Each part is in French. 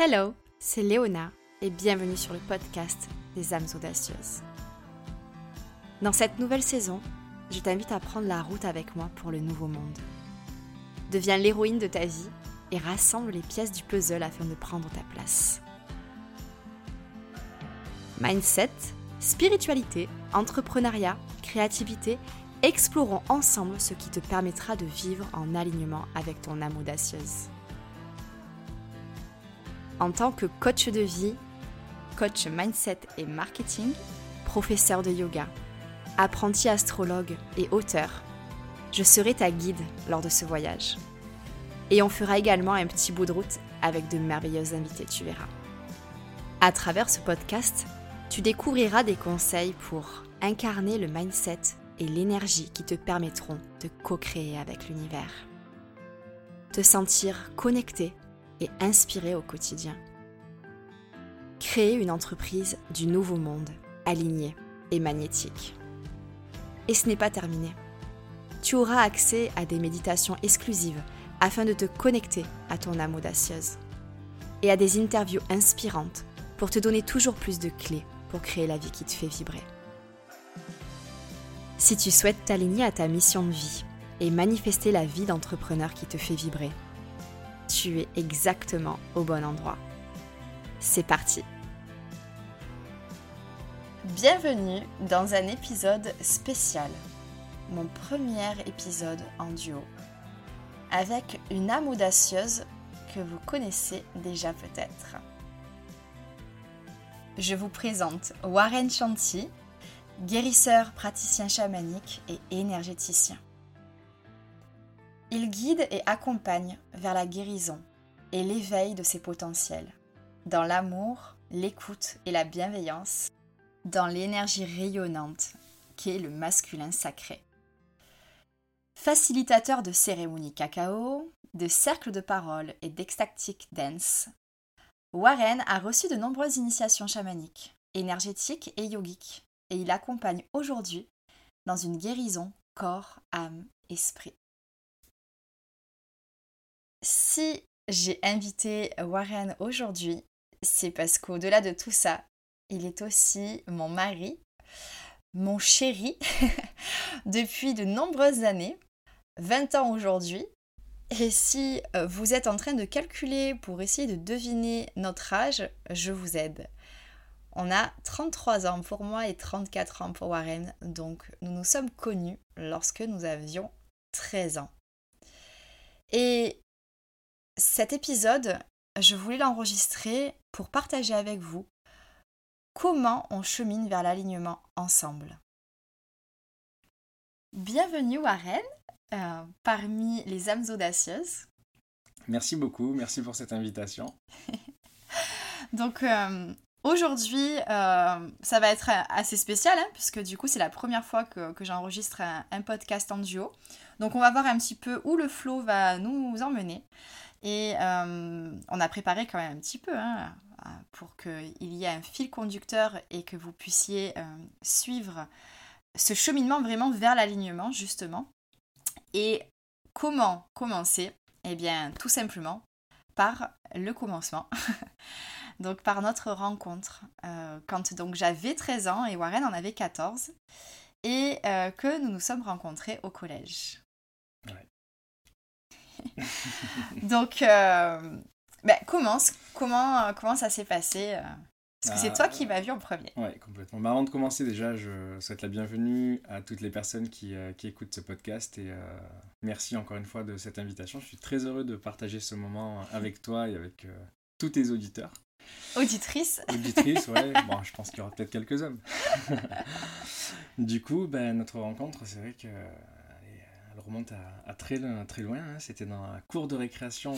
Hello, c'est Léona et bienvenue sur le podcast des âmes audacieuses. Dans cette nouvelle saison, je t'invite à prendre la route avec moi pour le nouveau monde. Deviens l'héroïne de ta vie et rassemble les pièces du puzzle afin de prendre ta place. Mindset, spiritualité, entrepreneuriat, créativité, explorons ensemble ce qui te permettra de vivre en alignement avec ton âme audacieuse. En tant que coach de vie, coach mindset et marketing, professeur de yoga, apprenti astrologue et auteur, je serai ta guide lors de ce voyage. Et on fera également un petit bout de route avec de merveilleux invités, tu verras. À travers ce podcast, tu découvriras des conseils pour incarner le mindset et l'énergie qui te permettront de co-créer avec l'univers. Te sentir connecté et inspiré au quotidien. Créer une entreprise du nouveau monde, alignée et magnétique. Et ce n'est pas terminé. Tu auras accès à des méditations exclusives afin de te connecter à ton âme audacieuse. Et à des interviews inspirantes pour te donner toujours plus de clés pour créer la vie qui te fait vibrer. Si tu souhaites t'aligner à ta mission de vie et manifester la vie d'entrepreneur qui te fait vibrer, tu es exactement au bon endroit. C'est parti Bienvenue dans un épisode spécial, mon premier épisode en duo, avec une âme audacieuse que vous connaissez déjà peut-être. Je vous présente Warren Chanty, guérisseur, praticien chamanique et énergéticien. Il guide et accompagne vers la guérison et l'éveil de ses potentiels, dans l'amour, l'écoute et la bienveillance, dans l'énergie rayonnante qui est le masculin sacré. Facilitateur de cérémonies cacao, de cercles de parole et d'extactic dance, Warren a reçu de nombreuses initiations chamaniques, énergétiques et yogiques, et il accompagne aujourd'hui dans une guérison corps, âme, esprit. Si j'ai invité Warren aujourd'hui, c'est parce qu'au-delà de tout ça, il est aussi mon mari, mon chéri, depuis de nombreuses années, 20 ans aujourd'hui. Et si euh, vous êtes en train de calculer pour essayer de deviner notre âge, je vous aide. On a 33 ans pour moi et 34 ans pour Warren, donc nous nous sommes connus lorsque nous avions 13 ans. Et cet épisode, je voulais l'enregistrer pour partager avec vous comment on chemine vers l'alignement ensemble. Bienvenue Warren, euh, parmi les âmes audacieuses. Merci beaucoup, merci pour cette invitation. Donc euh, aujourd'hui, euh, ça va être assez spécial, hein, puisque du coup c'est la première fois que, j'enregistre un, podcast en duo. Donc on va voir un petit peu où le flow va nous emmener. Et euh, on a préparé quand même un petit peu hein, pour qu'il y ait un fil conducteur et que vous puissiez euh, suivre ce cheminement vraiment vers l'alignement, justement. Et comment commencer? Eh bien, tout simplement par le commencement. donc par notre rencontre. Euh, quand donc j'avais 13 ans et Warren en avait 14. Et que nous nous sommes rencontrés au collège. Donc, euh, ben, commence. Comment, euh, comment ça s'est passé euh? Parce que c'est toi qui m'as vu en premier? Ouais, complètement. Bah, avant de commencer, déjà, je souhaite la bienvenue à toutes les personnes qui, qui écoutent ce podcast et merci encore une fois de cette invitation. Je suis très heureux de partager ce moment avec toi et avec tous tes auditeurs. Auditrices Auditrices, ouais. bon, je pense qu'il y aura peut-être quelques hommes. du coup, ben, notre rencontre, c'est vrai que remonte à, très, très loin. Hein. C'était dans la cour de récréation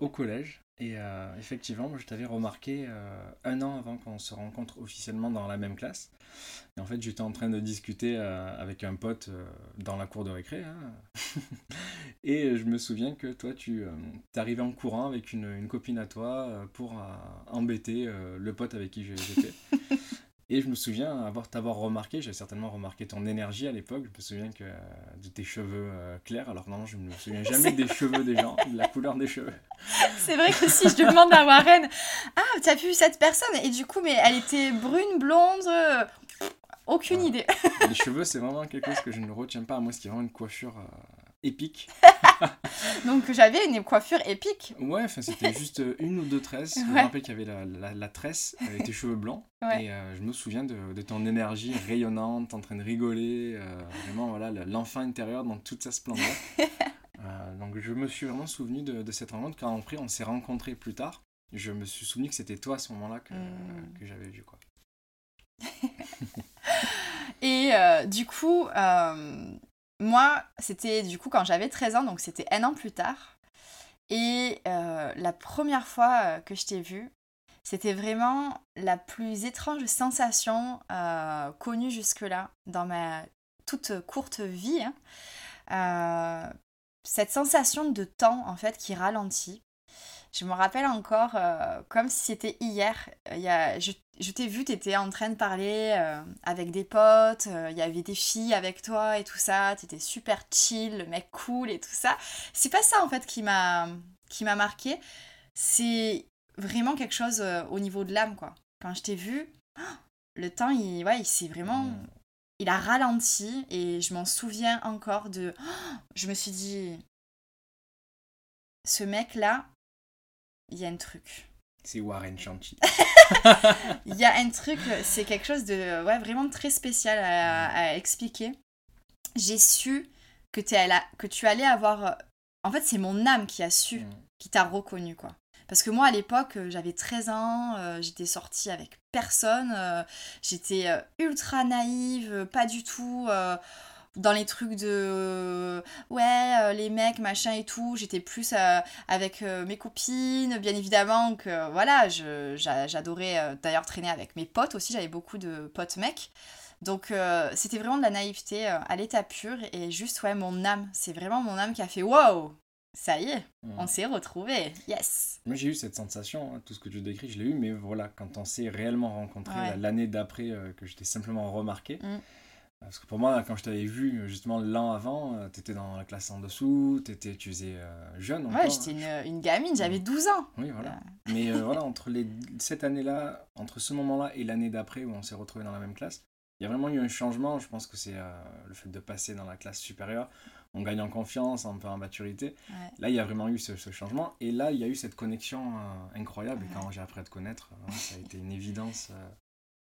au, collège. Et euh, effectivement, je t'avais remarqué euh, un an avant qu'on se rencontre officiellement dans la même classe. Et en fait, j'étais en train de discuter euh, avec un pote dans la cour de récré. Hein. et je me souviens que toi, tu arrivé en courant avec une, une copine à toi pour embêter le pote avec qui j'étais. Et je me souviens avoir t'avoir remarqué, j'ai certainement remarqué ton énergie à l'époque. Je me souviens que de tes cheveux clairs. Alors non, je me souviens jamais des cheveux des gens, de la couleur des cheveux. C'est vrai que si je demande à Warren, ah, tu as vu cette personne? Et du coup, mais elle était brune, blonde, aucune idée. Les cheveux, c'est vraiment quelque chose que je ne retiens pas. Moi, c'est vraiment une coiffure épique. Donc j'avais une coiffure épique. Ouais, enfin c'était juste euh, une ou deux tresses. Je me rappelle qu'il y avait la, la, tresse avec tes cheveux blancs. Et euh, je me souviens de, ton énergie rayonnante, en train de rigoler. Euh, vraiment, voilà, l'enfant intérieur dans toute sa splendeur. donc je me suis vraiment souvenu de, de cette rencontre quand après on s'est rencontrés plus tard. Je me suis souvenu que c'était toi à ce moment-là que, que j'avais vu. quoi. Et du coup, moi, c'était du coup quand j'avais 13 ans, donc c'était un an plus tard. Et euh, la première fois euh, que je t'ai vue, c'était vraiment la plus étrange sensation euh, connue jusque-là dans ma toute courte vie. Hein. cette sensation de temps en fait qui ralentit. Je me rappelle encore euh, comme si c'était hier. Il y a, je, t'ai vu, tu étais en train de parler euh, avec des potes, euh, il y avait des filles avec toi et tout ça, tu étais super chill, le mec cool et tout ça. C'est pas ça en fait qui m'a qui m'a marqué, c'est vraiment quelque chose au niveau de l'âme quoi. Quand je t'ai vu, le temps il ouais, il s'est vraiment mmh. il a ralenti et je m'en souviens encore de je me suis dit ce mec là il y a un truc. C'est Warren Chanchi. Il y a un truc, c'est quelque chose de ouais, vraiment très spécial à, expliquer. J'ai su que, es que tu allais avoir... En fait, c'est mon âme qui a su, mm. qui t'a reconnu, quoi. Parce que moi, à l'époque, j'avais 13 ans, euh, j'étais sortie avec personne, euh, j'étais euh, ultra naïve, pas du tout dans les trucs de ouais euh, les mecs machin et tout j'étais plus euh, avec euh, mes copines bien évidemment que voilà j'adorais d'ailleurs traîner avec mes potes aussi j'avais beaucoup de potes mecs donc c'était vraiment de la naïveté à l'état pur et juste ouais mon âme c'est vraiment mon âme qui a fait wow ça y est, on s'est retrouvés, yes. Moi j'ai eu cette sensation, hein, tout ce que tu décris, je l'ai eu, mais voilà, quand on s'est réellement rencontrés l'année d'après, que je t'ai simplement remarqué, mm. Parce que pour moi, quand je t'avais vu justement l'an avant, euh, tu étais dans la classe en dessous, étais, tu faisais euh, jeune encore. Ouais, j'étais une, une, gamine, j'avais 12 ans. Oui, voilà. Mais euh, voilà, entre les, cette année-là, entre ce moment-là et l'année d'après où on s'est retrouvés dans la même classe, il y a vraiment eu un changement. Je pense que c'est le fait de passer dans la classe supérieure. On gagne en confiance, un peu en maturité. Là, il y a vraiment eu ce, changement. Et là, il y a eu cette connexion incroyable. Et quand j'ai appris à te connaître, ça a été une évidence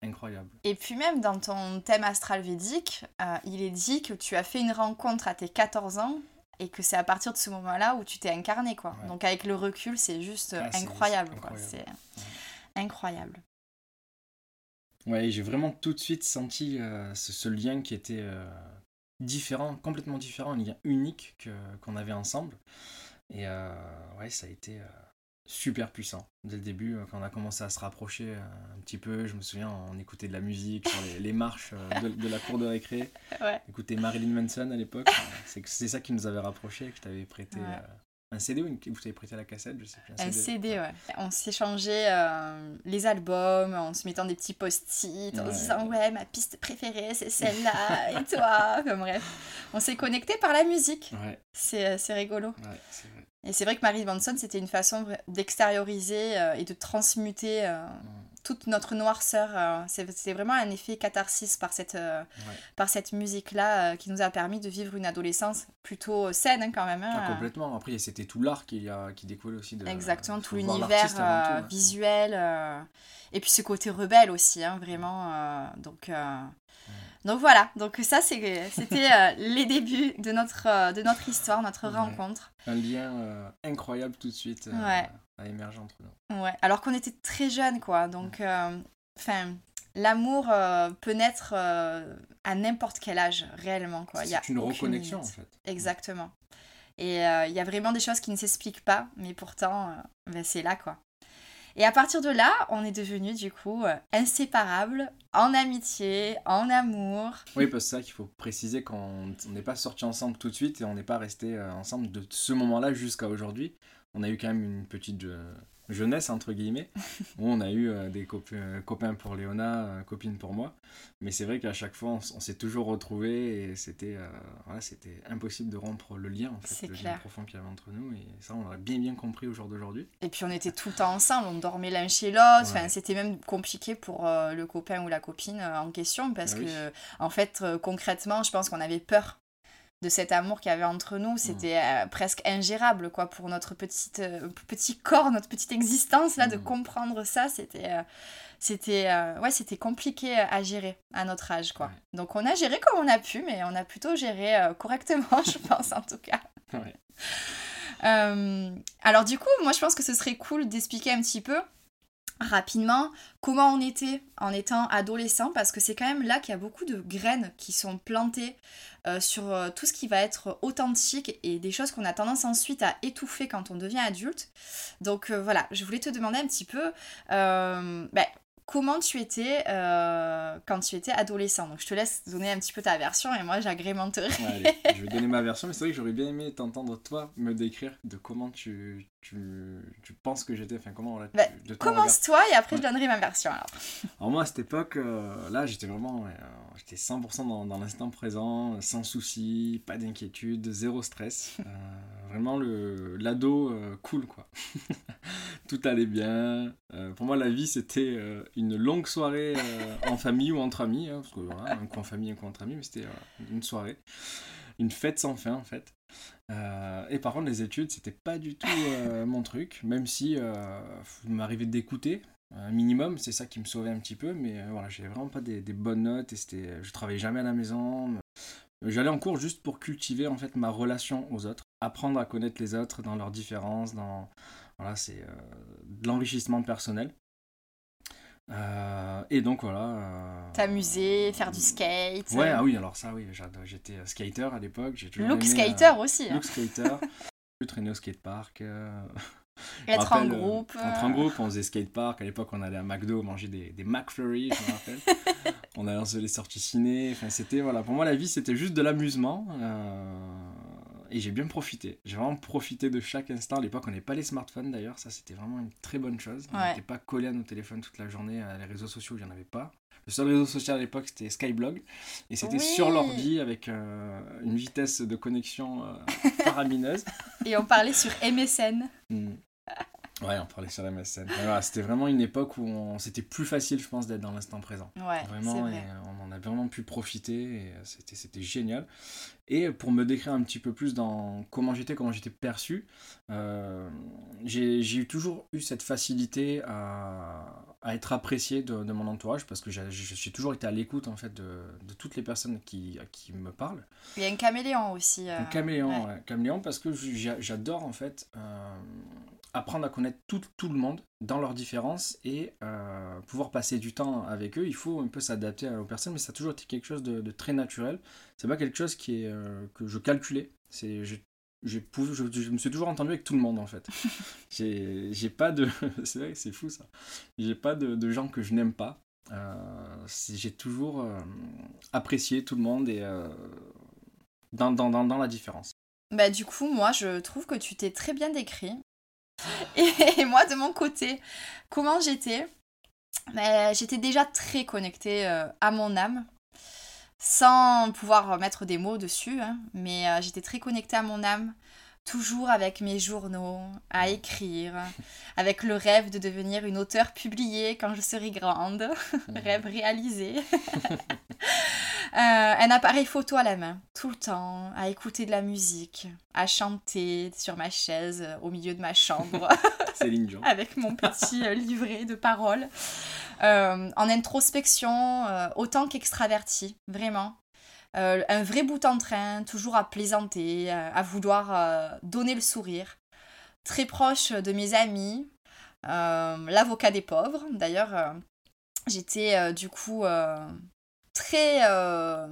Incroyable. Et puis même dans ton thème astral védique, euh, il est dit que tu as fait une rencontre à tes 14 ans et que c'est à partir de ce moment-là où tu t'es incarné quoi. Donc avec le recul, c'est juste ah, incroyable, C'est incroyable. Ouais, j'ai vraiment tout de suite senti euh, ce, lien qui était euh, différent, complètement différent, un lien unique que, qu'on avait ensemble. Et ouais, ça a été super puissant. Dès le début, euh, quand on a commencé à se rapprocher euh, un petit peu, je me souviens, on écoutait de la musique sur les, marches euh, de, la cour de récré. Ouais. Écouter Marilyn Manson à l'époque. c'est ça qui nous avait rapprochés, que je t'avais prêté un CD ou une, vous t'avez prêté la cassette, je sais plus. Un, CD, ouais. On s'échangeait les albums en se mettant des petits post-it, en se disant ouais, ma piste préférée c'est celle-là, et toi, comme bref. On s'est connecté par la musique. Ouais. C'est rigolo. Ouais, c'est vrai. Et c'est vrai que Marie Manson, c'était une façon d'extérioriser euh, et de transmuter euh, toute notre noirceur. Euh, c'est vraiment un effet catharsis par cette, par cette musique-là qui nous a permis de vivre une adolescence plutôt saine hein, quand même. Hein. Ah, complètement. Après, c'était tout l'art qui, qui découlait aussi de... Exactement, tout l'univers hein. visuel. et puis ce côté rebelle aussi, vraiment. donc... Donc voilà, donc ça c'était euh, les débuts de notre, euh, de notre histoire, notre rencontre. Un lien euh, incroyable tout de suite à émerger entre nous. Ouais, alors qu'on était très jeunes quoi, donc enfin l'amour peut naître à n'importe quel âge réellement quoi. C'est une reconnexion en fait. Exactement. Et il y a vraiment des choses qui ne s'expliquent pas, mais pourtant ben, c'est là quoi. Et à partir de là, on est devenus du coup euh, inséparables en amitié, en amour. Oui, parce que c'est ça qu'il faut préciser qu'on n'est pas sortis ensemble tout de suite et on n'est pas restés euh, ensemble de ce moment-là jusqu'à aujourd'hui. On a eu quand même une petite, euh, jeunesse, entre guillemets. on a eu des copains, copains pour Léona, copines pour moi. Mais c'est vrai qu'à chaque fois, on, s'est toujours retrouvés et c'était voilà, c'était impossible de rompre le lien, en fait, le lien profond qu'il y avait entre nous. Et ça, on l'aurait bien, bien compris au jour d'aujourd'hui. Et puis, on était tout le temps ensemble, on dormait l'un chez l'autre. Enfin, c'était même compliqué pour le copain ou la copine en question parce bah que, en fait, concrètement, je pense qu'on avait peur de cet amour qu'il y avait entre nous. C'était euh, presque ingérable, quoi, pour notre petite, euh, petit corps, notre petite existence, là, de mm. comprendre ça. C'était. Euh, c'était ouais c'était compliqué à gérer à notre âge quoi donc on a géré comme on a pu mais on a plutôt géré correctement je pense en tout cas alors du coup moi je pense que ce serait cool d'expliquer un petit peu rapidement comment on était en étant adolescent parce que c'est quand même là qu'il y a beaucoup de graines qui sont plantées euh, sur euh, tout ce qui va être authentique et des choses qu'on a tendance ensuite à étouffer quand on devient adulte. Donc euh, voilà, je voulais te demander un petit peu ben, comment tu étais quand tu étais adolescent. Donc je te laisse donner un petit peu ta version et moi j'agrémenterai. je vais donner ma version, mais c'est vrai que j'aurais bien aimé t'entendre toi me décrire de comment tu, tu, tu penses que j'étais Enfin, comment là, bah, Commence-toi et après je donnerai ma version alors. alors, moi à cette époque, euh, là j'étais vraiment. Euh, j'étais 100% dans, dans l'instant présent, sans soucis, pas d'inquiétude, zéro stress. Euh, vraiment le l'ado cool quoi. Tout allait bien. pour moi, la vie c'était une longue soirée en famille ou entre amis. Hein, parce que voilà, un coup en famille, un coup entre amis, mais c'était une soirée. Une fête sans fin en fait. Euh, et par contre, les études, c'était pas du tout euh, mon truc, même si euh, il m'arrivait d'écouter un minimum, c'est ça qui me sauvait un petit peu, mais voilà, j'avais vraiment pas des, bonnes notes et je travaillais jamais à la maison. J'allais en cours juste pour cultiver en fait ma relation aux autres, apprendre à connaître les autres dans leurs différences, dans voilà, c'est de l'enrichissement personnel. Euh, et donc voilà. Euh, T'amuser, faire du skate. Ouais, ah oui, alors ça, oui, j'étais euh, skater à l'époque. Look skater aussi. Hein. Look skater. Je traîner au skatepark. Être en groupe. Être en groupe, on faisait skatepark. À l'époque, on allait à McDo manger des, des McFlurry, je me rappelle. on allait les sorties ciné. Enfin, c'était, voilà, pour moi, la vie, c'était juste de l'amusement et j'ai bien profité. J'ai vraiment profité de chaque instant. À l'époque, on n'avait pas les smartphones d'ailleurs, ça c'était vraiment une très bonne chose. On n'était pas collé à nos téléphones toute la journée, à les réseaux sociaux, il n'y en avait pas. Le seul réseau social à l'époque c'était Skyblog et c'était sur l'ordi avec euh, une vitesse de connexion euh, faramineuse. et on parlait sur MSN. Hmm. Ouais, on parlait sur MSN. c'était vraiment une époque où c'était plus facile, je pense, d'être dans l'instant présent. Ouais, vraiment, vrai. on en a vraiment pu profiter et euh, c'était, c'était génial. Et pour me décrire un petit peu plus dans comment j'étais, comment j'étais perçu, euh, j'ai, toujours eu cette facilité à, à être apprécié de, de, mon entourage parce que j'ai, toujours été à l'écoute en fait de, de, toutes les personnes qui, qui me parlent. Il y a un caméléon aussi. Euh, un caméléon, ouais. caméléon parce que j'adore en fait apprendre à connaître tout, tout, le monde dans leurs différences et euh, pouvoir passer du temps avec eux. Il faut un peu s'adapter aux personnes, mais ça a toujours été quelque chose de, très naturel. C'est pas quelque chose qui est, euh, que je calculais. C'est, je, je, je, me suis toujours entendu avec tout le monde en fait. j'ai, pas de. c'est vrai, c'est fou ça. J'ai pas de, de, gens que je n'aime pas. Euh, j'ai toujours apprécié tout le monde et dans, dans, dans, dans la différence. Bah, du coup, moi, je trouve que tu t'es très bien décrit. Et moi, de mon côté, comment j'étais? Ben, J'étais déjà très connectée euh, à mon âme, sans pouvoir mettre des mots dessus, hein, mais euh, j'étais très connectée à mon âme, toujours avec mes journaux, à écrire, avec le rêve de devenir une auteure publiée quand je serai grande, rêve réalisé. Euh, un appareil photo à la main, tout le temps, à écouter de la musique, à chanter sur ma chaise euh, au milieu de ma chambre. Avec mon petit euh, livret de paroles. en introspection, autant qu'extraverti, vraiment. un vrai bout en train, toujours à plaisanter, à vouloir donner le sourire. Très proche de mes amis, l'avocat des pauvres. D'ailleurs, j'étais du coup très, euh,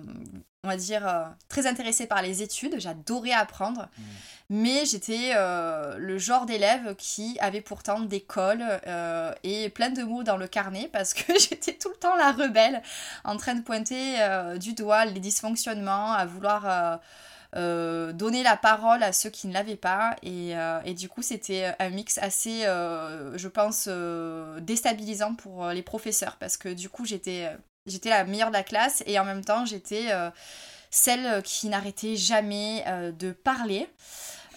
on va dire, euh, très intéressée par les études. J'adorais apprendre. Mm. Mais j'étais euh, le genre d'élève qui avait pourtant des cols et plein de mots dans le carnet parce que j'étais tout le temps la rebelle en train de pointer du doigt les dysfonctionnements, à vouloir donner la parole à ceux qui ne l'avaient pas. Et, et du coup, c'était un mix assez, je pense, déstabilisant pour les professeurs parce que du coup, j'étais j'étais la meilleure de la classe et en même temps, j'étais celle qui n'arrêtait jamais de parler.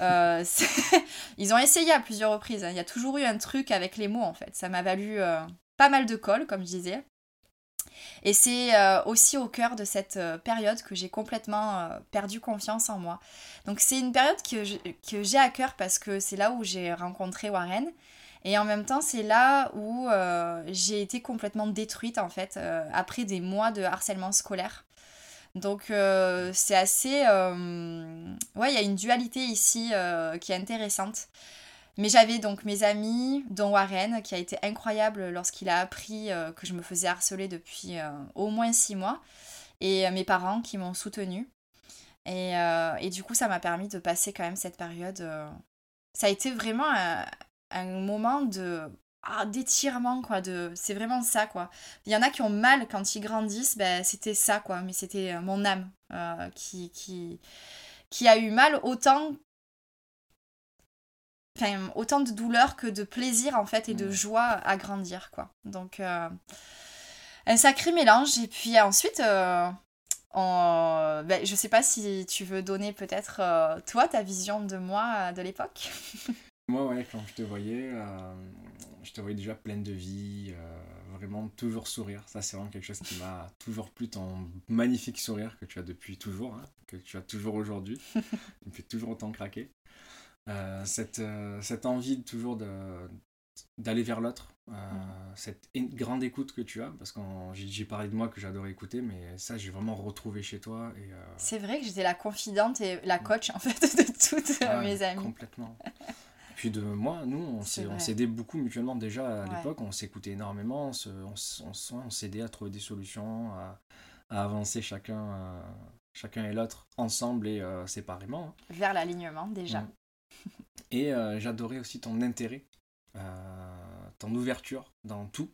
Euh, ils ont essayé à plusieurs reprises. Hein. Il y a toujours eu un truc avec les mots en fait. Ça m'a valu euh, pas mal de colle, comme je disais. Et c'est euh, aussi au cœur de cette période que j'ai complètement perdu confiance en moi. Donc c'est une période que j'ai à cœur parce que c'est là où j'ai rencontré Warren. Et en même temps, c'est là où j'ai été complètement détruite en fait, après des mois de harcèlement scolaire. Donc euh, c'est assez... Euh, ouais, il y a une dualité ici euh, qui est intéressante. Mais j'avais donc mes amis, dont Warren, qui a été incroyable lorsqu'il a appris que je me faisais harceler depuis au moins six mois, et mes parents qui m'ont soutenue. Et, et, du coup, ça m'a permis de passer quand même cette période. Ça a été vraiment moment de ah, d'étirement, quoi. De... C'est vraiment ça, quoi. Il y en a qui ont mal quand ils grandissent, ben, c'était ça, quoi. Mais c'était euh, mon âme euh, qui, qui, qui a eu mal autant Enfin, autant de douleur que de plaisir en fait et de mmh. joie à grandir quoi. Donc euh, un sacré mélange et puis ensuite on... ben, je sais pas si tu veux donner peut-être toi ta vision de moi de l'époque. moi ouais quand je te voyais je te voyais déjà pleine de vie, euh, vraiment toujours sourire. Ça, c'est vraiment quelque chose qui m'a toujours plu, ton magnifique sourire que tu as depuis toujours, hein, que tu as toujours aujourd'hui, qui me fait toujours autant craquer. Euh, cette, euh, cette envie toujours d'aller vers l'autre, cette grande écoute que tu as, parce que j'ai parlé de moi que j'adorais écouter, mais ça j'ai vraiment retrouvé chez toi. Et, C'est vrai que j'étais la confidente et la coach en fait de toutes ah mes amies. Complètement. Puis de moi, nous, on s'aidait beaucoup mutuellement déjà à l'époque, on s'écoutait énormément, on, s'aidait à trouver des solutions, à, avancer chacun, euh, chacun et l'autre ensemble et euh, séparément. Hein. Vers l'alignement déjà. Mm. Et euh, j'adorais aussi ton intérêt, ton ouverture dans tout.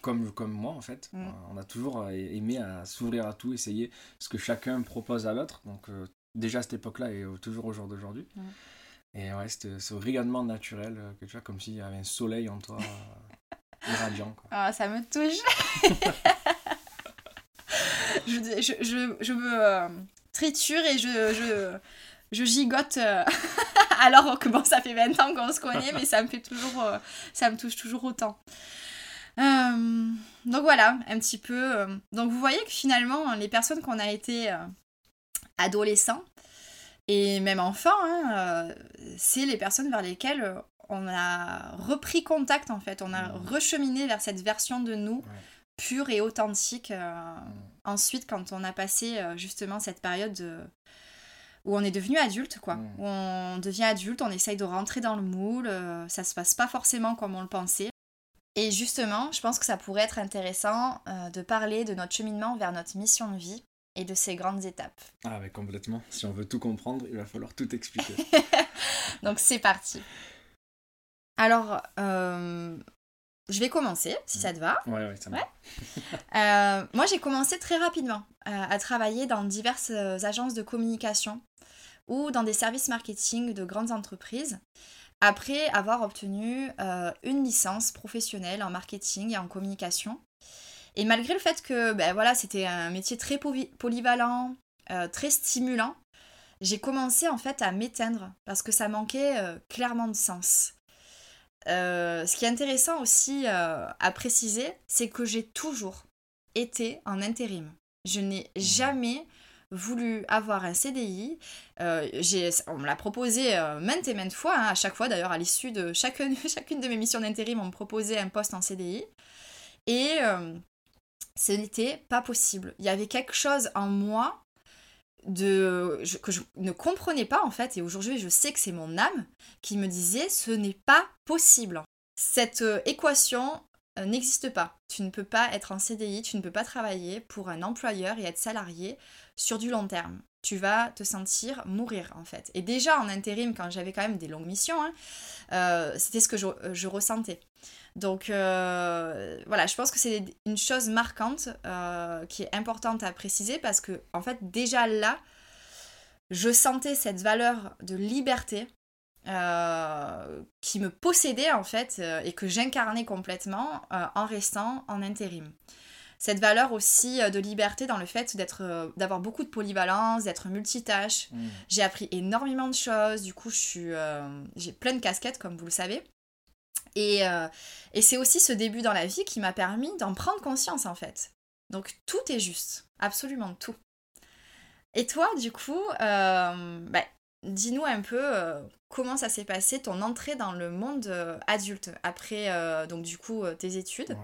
Comme, comme moi en fait, mm. on a toujours aimé à s'ouvrir à tout, essayer ce que chacun propose à l'autre. Donc déjà à cette époque-là et toujours au jour d'aujourd'hui. Mm. Et ouais, ce rayonnement naturel euh, que tu as, comme s'il y avait un soleil en toi, euh, irradiant. Quoi. Ah, ça me touche. je, je, je, je, me euh, triture et je, je, je gigote alors que bon, ça fait 20 ans qu'on se connaît, mais ça me fait toujours, ça me touche toujours autant. donc voilà, un petit peu. donc vous voyez que finalement, les personnes qu'on a été adolescents, et même enfant, hein, euh, c'est les personnes vers lesquelles euh, on a repris contact en fait, on a mmh. recheminé vers cette version de nous pure et authentique. Euh, mmh. Ensuite, quand on a passé justement cette période où on est devenu adulte, quoi, mmh. où on devient adulte, on essaye de rentrer dans le moule, ça se passe pas forcément comme on le pensait. Et justement, je pense que ça pourrait être intéressant de parler de notre cheminement vers notre mission de vie et de ces grandes étapes. Ah mais complètement. Si on veut tout comprendre, il va falloir tout expliquer. Donc c'est parti. Alors, euh, je vais commencer, si ça te va. Ouais, ouais, ça va. Euh, moi, j'ai commencé très rapidement euh, à travailler dans diverses agences de communication ou dans des services marketing de grandes entreprises après avoir obtenu une licence professionnelle en marketing et en communication et malgré le fait que ben voilà, c'était un métier très polyvalent, euh, très stimulant, j'ai commencé en fait à m'éteindre parce que ça manquait euh, clairement de sens. Euh, ce qui est intéressant aussi à préciser, c'est que j'ai toujours été en intérim. Je n'ai mmh. jamais voulu avoir un CDI. on me l'a proposé maintes et maintes fois, hein, à chaque fois d'ailleurs, à l'issue de chacune, chacune de mes missions d'intérim, on me proposait un poste en CDI. Et ce n'était pas possible. Il y avait quelque chose en moi que je ne comprenais pas en fait et aujourd'hui je sais que c'est mon âme qui me disait ce n'est pas possible. Cette euh, équation euh, n'existe pas. Tu ne peux pas être en CDI, tu ne peux pas travailler pour un employeur et être salarié sur du long terme. Tu vas te sentir mourir en fait. Et déjà en intérim, quand j'avais quand même des longues missions, hein, euh, c'était ce que je ressentais. Donc euh, voilà, je pense que c'est une chose marquante euh, qui est importante à préciser parce que en fait déjà là, je sentais cette valeur de liberté euh, qui me possédait en fait euh, et que j'incarnais complètement euh, en restant en intérim. Cette valeur aussi de liberté dans le fait d'être, d'avoir beaucoup de polyvalence, d'être multitâche. Mm. J'ai appris énormément de choses, du coup je suis, j'ai plein de casquettes comme vous le savez. Et, et c'est aussi ce début dans la vie qui m'a permis d'en prendre conscience en fait. Donc tout est juste, absolument tout. Et toi, du coup, euh, bah, dis-nous un peu euh, comment ça s'est passé, ton entrée dans le monde euh, adulte, après, donc du coup, tes études.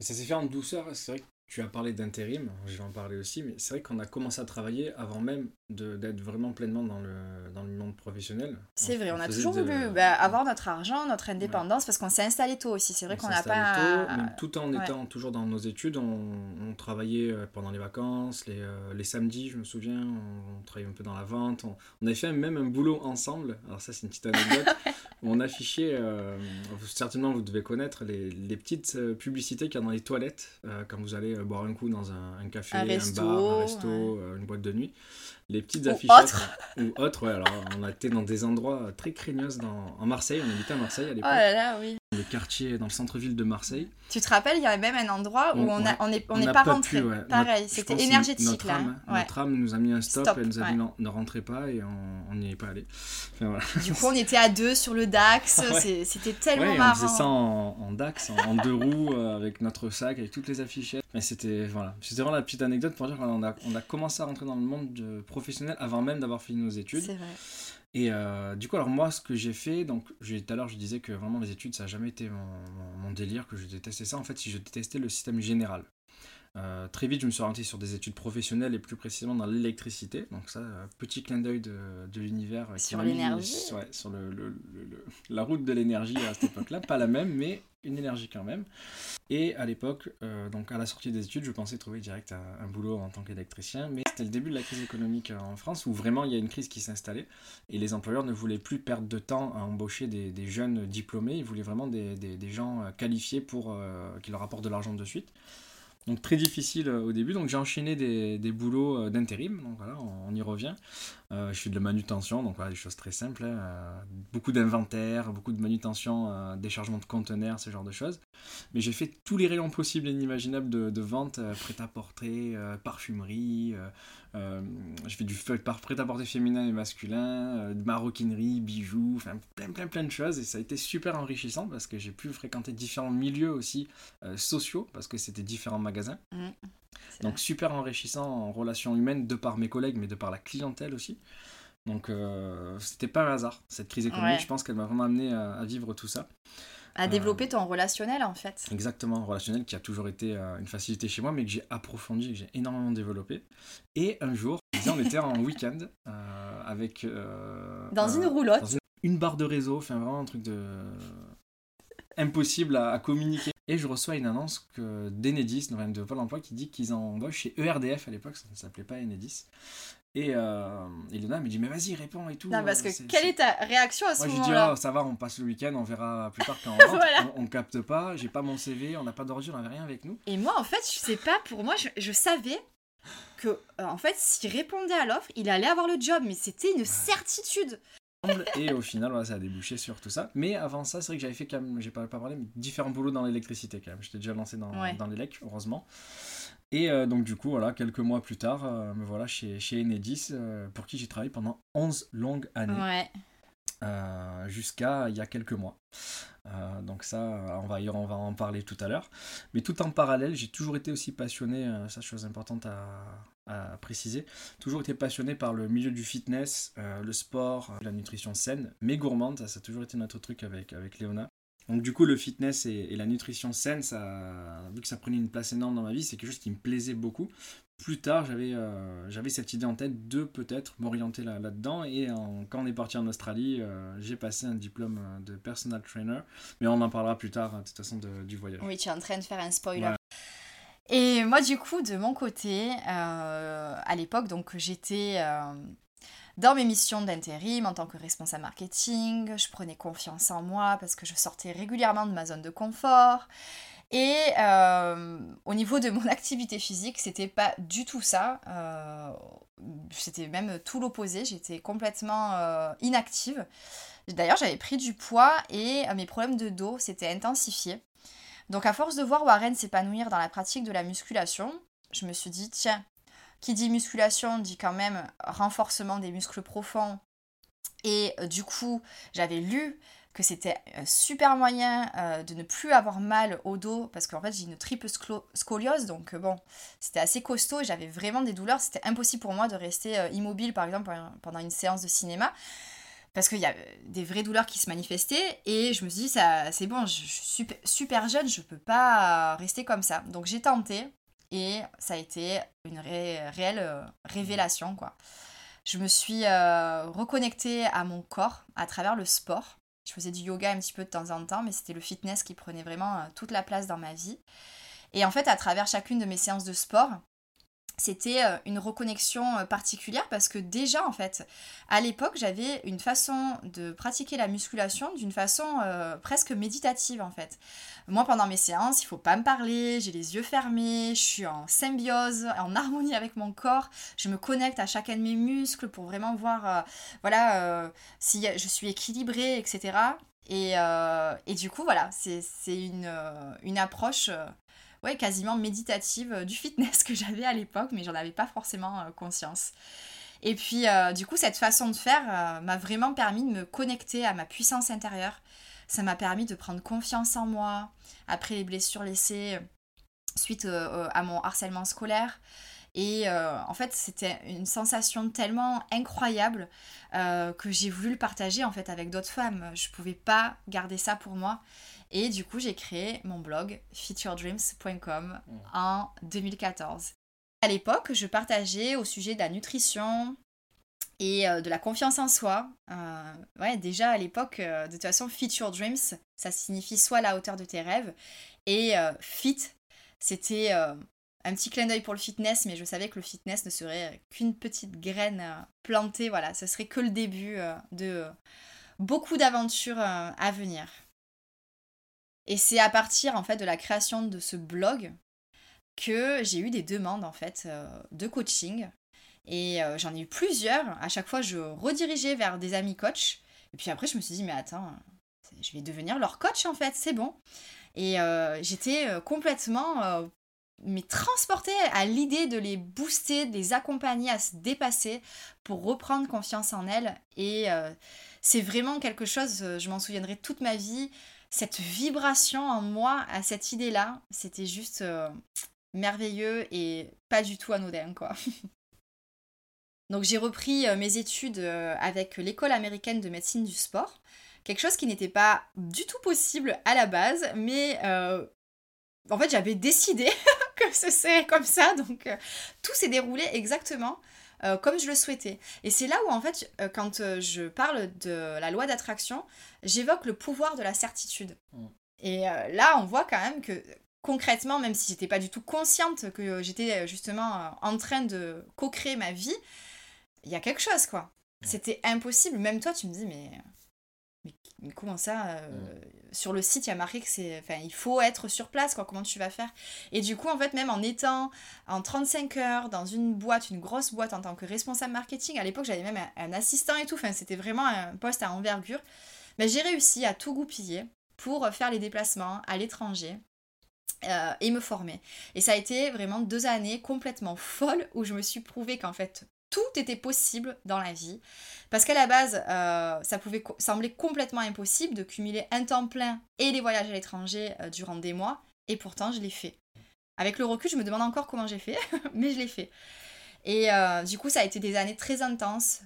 Ça s'est fait en douceur, c'est vrai que tu as parlé d'intérim, je vais en parler aussi, mais c'est vrai qu'on a commencé à travailler avant même d'être vraiment pleinement dans le, dans le monde professionnel. C'est vrai, on, a toujours voulu bah, avoir notre argent, notre indépendance, parce qu'on s'est installé tôt aussi. C'est vrai qu'on n'a pas. Tôt, même tout en étant toujours dans nos études, on, travaillait euh, pendant les vacances, les, euh, les, samedis, je me souviens, on, travaillait un peu dans la vente. On, avait fait même un boulot ensemble. Alors, ça, c'est une petite anecdote. on affichait, euh, certainement vous devez connaître, les, les petites publicités qu'il y a dans les toilettes quand vous allez boire un coup dans un, café, un, bar, un resto, une boîte de nuit. Les petites affiches ou autres ouais alors on a été dans des endroits très craignos dans en Marseille on habitait à Marseille à l'époque. Oh là là oui le quartier dans le centre-ville de Marseille. Tu te rappelles il y avait même un endroit où on, a, on est on n'est pas, rentré. pareil c'était énergétique notre là. âme, notre âme nous a mis un stop, elle nous a dit non ne rentrez pas et on n'y est pas allé. Du coup on était à deux sur le Dax. C'était tellement marrant on faisait ça en, Dax en, deux roues euh, avec notre sac avec toutes les affichettes. Mais c'était voilà. Vraiment la petite anecdote pour dire qu'on a, on a commencé à rentrer dans le monde de professionnel avant même d'avoir fini nos études. C'est vrai. Et euh, du coup, alors moi, ce que j'ai fait, donc tout à l'heure, je disais que vraiment les études, ça n'a jamais été mon, mon, délire, que je détestais ça. En fait, si je détestais le système général. Euh, très vite, je me suis orienté sur des études professionnelles et plus précisément dans l'électricité. Donc ça, euh, petit clin d'œil de, de l'univers. Sur l'énergie. Ouais, sur le, le, la route de l'énergie à cette époque-là. Pas la même, mais une énergie quand même. Et à l'époque, euh, donc à la sortie des études, je pensais trouver direct un, boulot en tant qu'électricien, mais c'était le début de la crise économique en France où vraiment il y a une crise qui s'installait et les employeurs ne voulaient plus perdre de temps à embaucher des, jeunes diplômés, ils voulaient vraiment des, gens qualifiés pour qui leur apportent de l'argent de suite. Donc très difficile euh, au début. Donc j'ai enchaîné des, des boulots euh, d'intérim. Donc voilà, on, y revient. Euh, je fais de la manutention, donc voilà, des choses très simples. Hein. beaucoup d'inventaire, beaucoup de manutention, déchargement de conteneurs, ce genre de choses. Mais j'ai fait tous les rayons possibles et inimaginables de, de vente, prêt-à-porter, parfumerie, euh, j'ai fait du par prêt-à-porter féminin et masculin, euh, de maroquinerie, bijoux, enfin plein plein plein de choses et ça a été super enrichissant parce que j'ai pu fréquenter différents milieux aussi euh, sociaux parce que c'était différents magasins. Mmh. Donc super enrichissant en relations humaines de par mes collègues mais de par la clientèle aussi. Donc c'était pas un hasard cette crise économique, je pense qu'elle m'a vraiment amené à vivre tout ça. À développer ton relationnel en fait. Exactement, relationnel qui a toujours été euh, une facilité chez moi, mais que j'ai approfondi, que j'ai énormément développé. Et un jour, on était en week-end euh, avec. Euh, dans une roulotte. une, barre de réseau, enfin vraiment un truc de. impossible à, communiquer. Et je reçois une annonce que d'Enedis, de Pôle emploi, qui dit qu'ils embauchent chez ERDF à l'époque, ça ne s'appelait pas Enedis. Et euh, Elena me dit mais vas-y réponds et tout. Non parce que quelle est ta réaction à ce moment-là Moi je dis oh, ça va on passe le week-end on verra plus tard quand on rentre. on, capte pas j'ai pas mon CV on n'a pas d'origine on n'avait rien avec nous. Et moi en fait je sais pas pour moi je, savais que euh, en fait s'il répondait à l'offre il allait avoir le job mais c'était une certitude. Et au final voilà, ça a débouché sur tout ça. Mais avant ça c'est vrai que j'avais fait quand même j'ai pas, pas parlé mais différents boulots dans l'électricité quand même. J'étais déjà lancé dans, dans l'élec heureusement. Et euh, donc du coup, voilà, quelques mois plus tard, euh, me voilà chez, chez Enedis, euh, pour qui j'ai travaillé pendant 11 longues années. Ouais. Jusqu'à il y a quelques mois. donc ça, on va, on va en parler tout à l'heure. Mais tout en parallèle, j'ai toujours été aussi passionné, ça chose importante à, à, préciser, toujours été passionné par le milieu du fitness, le sport, la nutrition saine, mais gourmande, ça, ça a toujours été notre truc avec, avec Léona. Donc du coup, le fitness et, la nutrition saine, ça, vu que ça prenait une place énorme dans ma vie, c'est quelque chose qui me plaisait beaucoup. Plus tard, j'avais euh, j'avais cette idée en tête de peut-être m'orienter là-dedans. et quand on est parti en Australie, euh, j'ai passé un diplôme euh, de personal trainer. Mais on en parlera plus tard, de toute façon, du voyage. Oui, tu es en train de faire un spoiler. Et moi, du coup, de mon côté, à l'époque, donc j'étais dans mes missions d'intérim en tant que responsable marketing. Je prenais confiance en moi parce que je sortais régulièrement de ma zone de confort. Et euh, au niveau de mon activité physique, c'était pas du tout ça. Euh, c'était même tout l'opposé. J'étais complètement euh, inactive. D'ailleurs, j'avais pris du poids et mes problèmes de dos s'étaient intensifiés. Donc, à force de voir Warren s'épanouir dans la pratique de la musculation, je me suis dit, tiens, qui dit musculation dit quand même renforcement des muscles profonds. Et du coup, j'avais lu que c'était un super moyen euh, de ne plus avoir mal au dos parce qu'en fait j'ai une triple scoliose. Donc euh, bon c'était assez costaud j'avais vraiment des douleurs. C'était impossible pour moi de rester euh, immobile par exemple pendant une séance de cinéma parce qu'il y a des vraies douleurs qui se manifestaient et je me suis dit ça c'est bon je, suis super, super, jeune je peux pas rester comme ça. Donc j'ai tenté et ça a été une réelle révélation quoi je me suis reconnectée à mon corps à travers le sport je faisais du yoga un petit peu de temps en temps, mais c'était le fitness qui prenait vraiment euh, toute la place dans ma vie. Et en fait, à travers chacune de mes séances de sport, c'était euh, une reconnexion euh, particulière parce que déjà en fait à l'époque j'avais une façon de pratiquer la musculation d'une façon presque méditative en fait. Moi pendant mes séances il faut pas me parler j'ai les yeux fermés je suis en symbiose en harmonie avec mon corps je me connecte à chacun de mes muscles pour vraiment voir voilà si je suis équilibrée etc et, et du coup voilà c'est une, une approche ouais, quasiment méditative euh, du fitness que j'avais à l'époque, mais j'en avais pas forcément euh, conscience. Et puis, euh, du coup, cette façon de faire m'a vraiment permis de me connecter à ma puissance intérieure. Ça m'a permis de prendre confiance en moi après les blessures laissées suite à mon harcèlement scolaire. Et en fait, c'était une sensation tellement incroyable que j'ai voulu le partager en fait avec d'autres femmes. Je pouvais pas garder ça pour moi. Et du coup, j'ai créé mon blog featuredreams.com mm. en 2014. À l'époque, je partageais au sujet de la nutrition et euh, de la confiance en soi. Euh, ouais, déjà à l'époque, euh, de toute façon, Feature Dreams, ça signifie soit la hauteur de tes rêves. Et fit, c'était un petit clin d'œil pour le fitness, mais je savais que le fitness ne serait qu'une petite graine plantée. Voilà, ce serait que le début de beaucoup d'aventures à venir. Et c'est à partir en fait de la création de ce blog que j'ai eu des demandes en fait euh, de coaching. Et euh, j'en ai eu plusieurs. À chaque fois, je redirigeais vers des amis coachs. Et puis après, je me suis dit, mais attends, je vais devenir leur coach en fait, c'est bon. Et euh, j'étais complètement mais transportée à l'idée de les booster, de les accompagner à se dépasser pour reprendre confiance en elles. Et c'est vraiment quelque chose, je m'en souviendrai toute ma vie cette vibration en moi à cette idée-là, c'était juste euh, merveilleux et pas du tout anodin, quoi. Donc j'ai repris euh, mes études euh, avec l'école américaine de médecine du sport, quelque chose qui n'était pas du tout possible à la base, mais en fait j'avais décidé que ce serait comme ça, donc tout s'est déroulé exactement euh, comme je le souhaitais. Et c'est là où, en fait, euh, quand euh, je parle de la loi d'attraction, j'évoque le pouvoir de la certitude. Mm. Et là, on voit quand même que concrètement, même si j'étais pas du tout consciente que j'étais justement en train de co-créer ma vie, il y a quelque chose, quoi. Mm. C'était impossible. Même toi, tu me dis, mais mais comment ça euh, mm. Sur le site, il y a marqué que c'est. Enfin, il faut être sur place, quoi. Comment tu vas faire? Et du coup, en fait, même en étant en 35 heures dans une boîte, une grosse boîte en tant que responsable marketing, à l'époque, j'avais même un, assistant et tout. Enfin, c'était vraiment un poste à envergure. Mais j'ai réussi à tout goupiller pour faire les déplacements à l'étranger. Euh, et me former. Et ça a été vraiment deux années complètement folles où je me suis prouvé qu'en fait tout était possible dans la vie. Parce qu'à la base, euh, ça pouvait sembler complètement impossible de cumuler un temps plein et les voyages à l'étranger euh, durant des mois. Et pourtant, je l'ai fait. Avec le recul, je me demande encore comment j'ai fait, mais je l'ai fait. Et euh, du coup, ça a été des années très intenses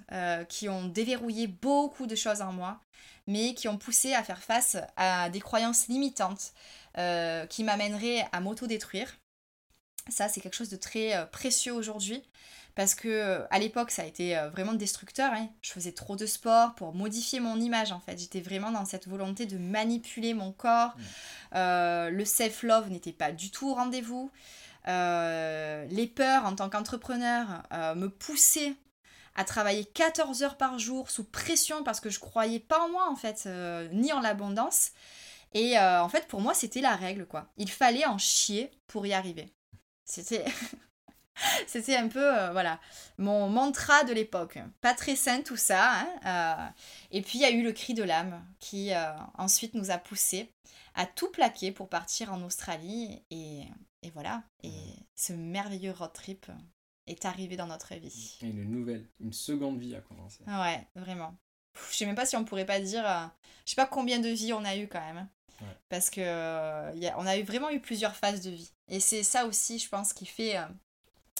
qui ont déverrouillé beaucoup de choses en moi, mais qui ont poussé à faire face à des croyances limitantes qui m'amèneraient à m'auto-détruire. Ça, c'est quelque chose de très précieux aujourd'hui parce que euh, à l'époque ça a été euh, vraiment destructeur. Hein. Je faisais trop de sport pour modifier mon image en fait. J'étais vraiment dans cette volonté de manipuler mon corps. Mm. Euh, le self-love n'était pas du tout au rendez-vous. les peurs en tant qu'entrepreneur me poussaient à travailler 14 heures par jour sous pression parce que je croyais pas en moi en fait, ni en l'abondance. Et en fait, pour moi, c'était la règle, quoi. Il fallait en chier pour y arriver. C'était. C'était un peu, euh, voilà, mon mantra de l'époque. Pas très sain tout ça. Hein, euh. et puis il y a eu le cri de l'âme qui euh, ensuite nous a poussé à tout plaquer pour partir en Australie. Et, et voilà. Et ce merveilleux road trip est arrivé dans notre vie. Et une nouvelle, une seconde vie a commencé. Ouais, vraiment. Je sais même pas si on pourrait pas dire. je sais pas combien de vies on a eu quand même. Parce que y a, on a eu, vraiment eu plusieurs phases de vie. Et c'est ça aussi, je pense, qui fait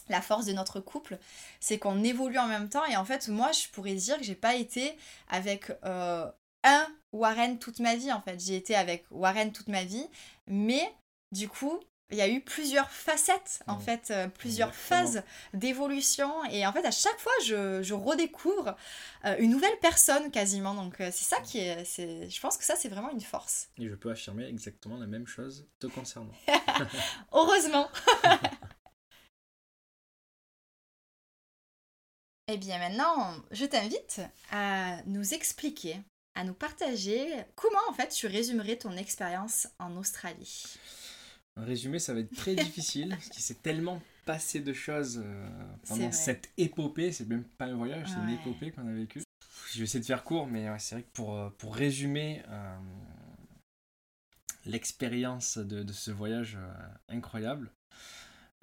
la force de notre couple, c'est qu'on évolue en même temps. Et en fait, moi, je pourrais dire que j'ai pas été avec euh, un Warren toute ma vie, en fait. J'ai été avec Warren toute ma vie, mais du coup, il y a eu plusieurs facettes, en fait, euh, plusieurs phases d'évolution. Et en fait, à chaque fois, je, redécouvre euh, une nouvelle personne quasiment. Donc, c'est ça qui est, c'est, Je pense que ça, c'est vraiment une force. Et je peux affirmer exactement la même chose te concernant. Heureusement. Eh bien maintenant, je t'invite à nous expliquer, à nous partager comment en fait tu résumerais ton expérience en Australie. Un résumé, ça va être très difficile, parce qu'il s'est tellement passé de choses euh, pendant cette épopée, c'est même pas un voyage, c'est une épopée qu'on a vécue. Je vais essayer de faire court, mais c'est vrai que pour, euh, pour résumer euh, l'expérience de, de, ce voyage incroyable,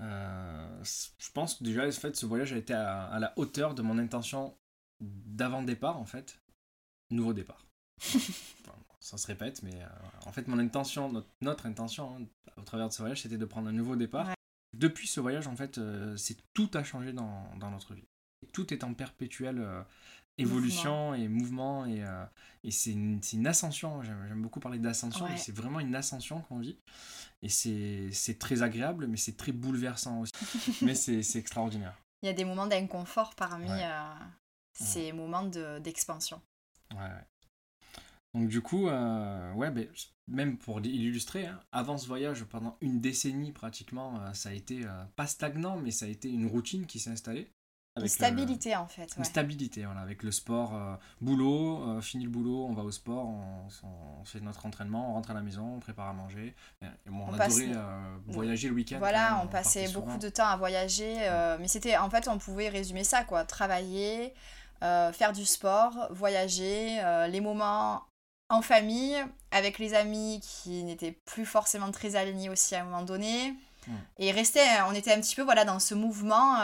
je pense que déjà, fait, ce voyage a été à, la hauteur de mon intention d'avant-départ, en fait. Nouveau départ. ça se répète, mais euh, en fait, mon intention, notre, intention, hein, au travers de ce voyage, c'était de prendre un nouveau départ. Depuis ce voyage, en fait, euh, c'est tout a changé dans, dans, notre vie. Tout est en perpétuelle évolution et mouvement, et, et c'est une, une, ascension. J'aime beaucoup parler d'ascension, c'est vraiment une ascension qu'on vit. Et c'est très agréable, mais c'est très bouleversant aussi. mais c'est extraordinaire. Il y a des moments d'inconfort parmi euh, ces moments d'expansion. ouais, Donc du coup, euh, ouais, ben, même pour illustrer, hein, avant ce voyage, pendant une décennie pratiquement, euh, ça a été pas stagnant, mais ça a été une routine qui s'est installée une stabilité en fait. Une stabilité, voilà, avec le sport, euh, boulot, euh, fini le boulot, on va au sport, on, fait notre entraînement, on rentre à la maison, on prépare à manger. on, adorait euh, voyager le week-end. Voilà, on, passait beaucoup de temps à voyager, mais c'était en fait, on pouvait résumer ça quoi, travailler, faire du sport, voyager, les moments en famille, avec les amis qui n'étaient plus forcément très alignés aussi à un moment donné. Et rester, on était un petit peu voilà, dans ce mouvement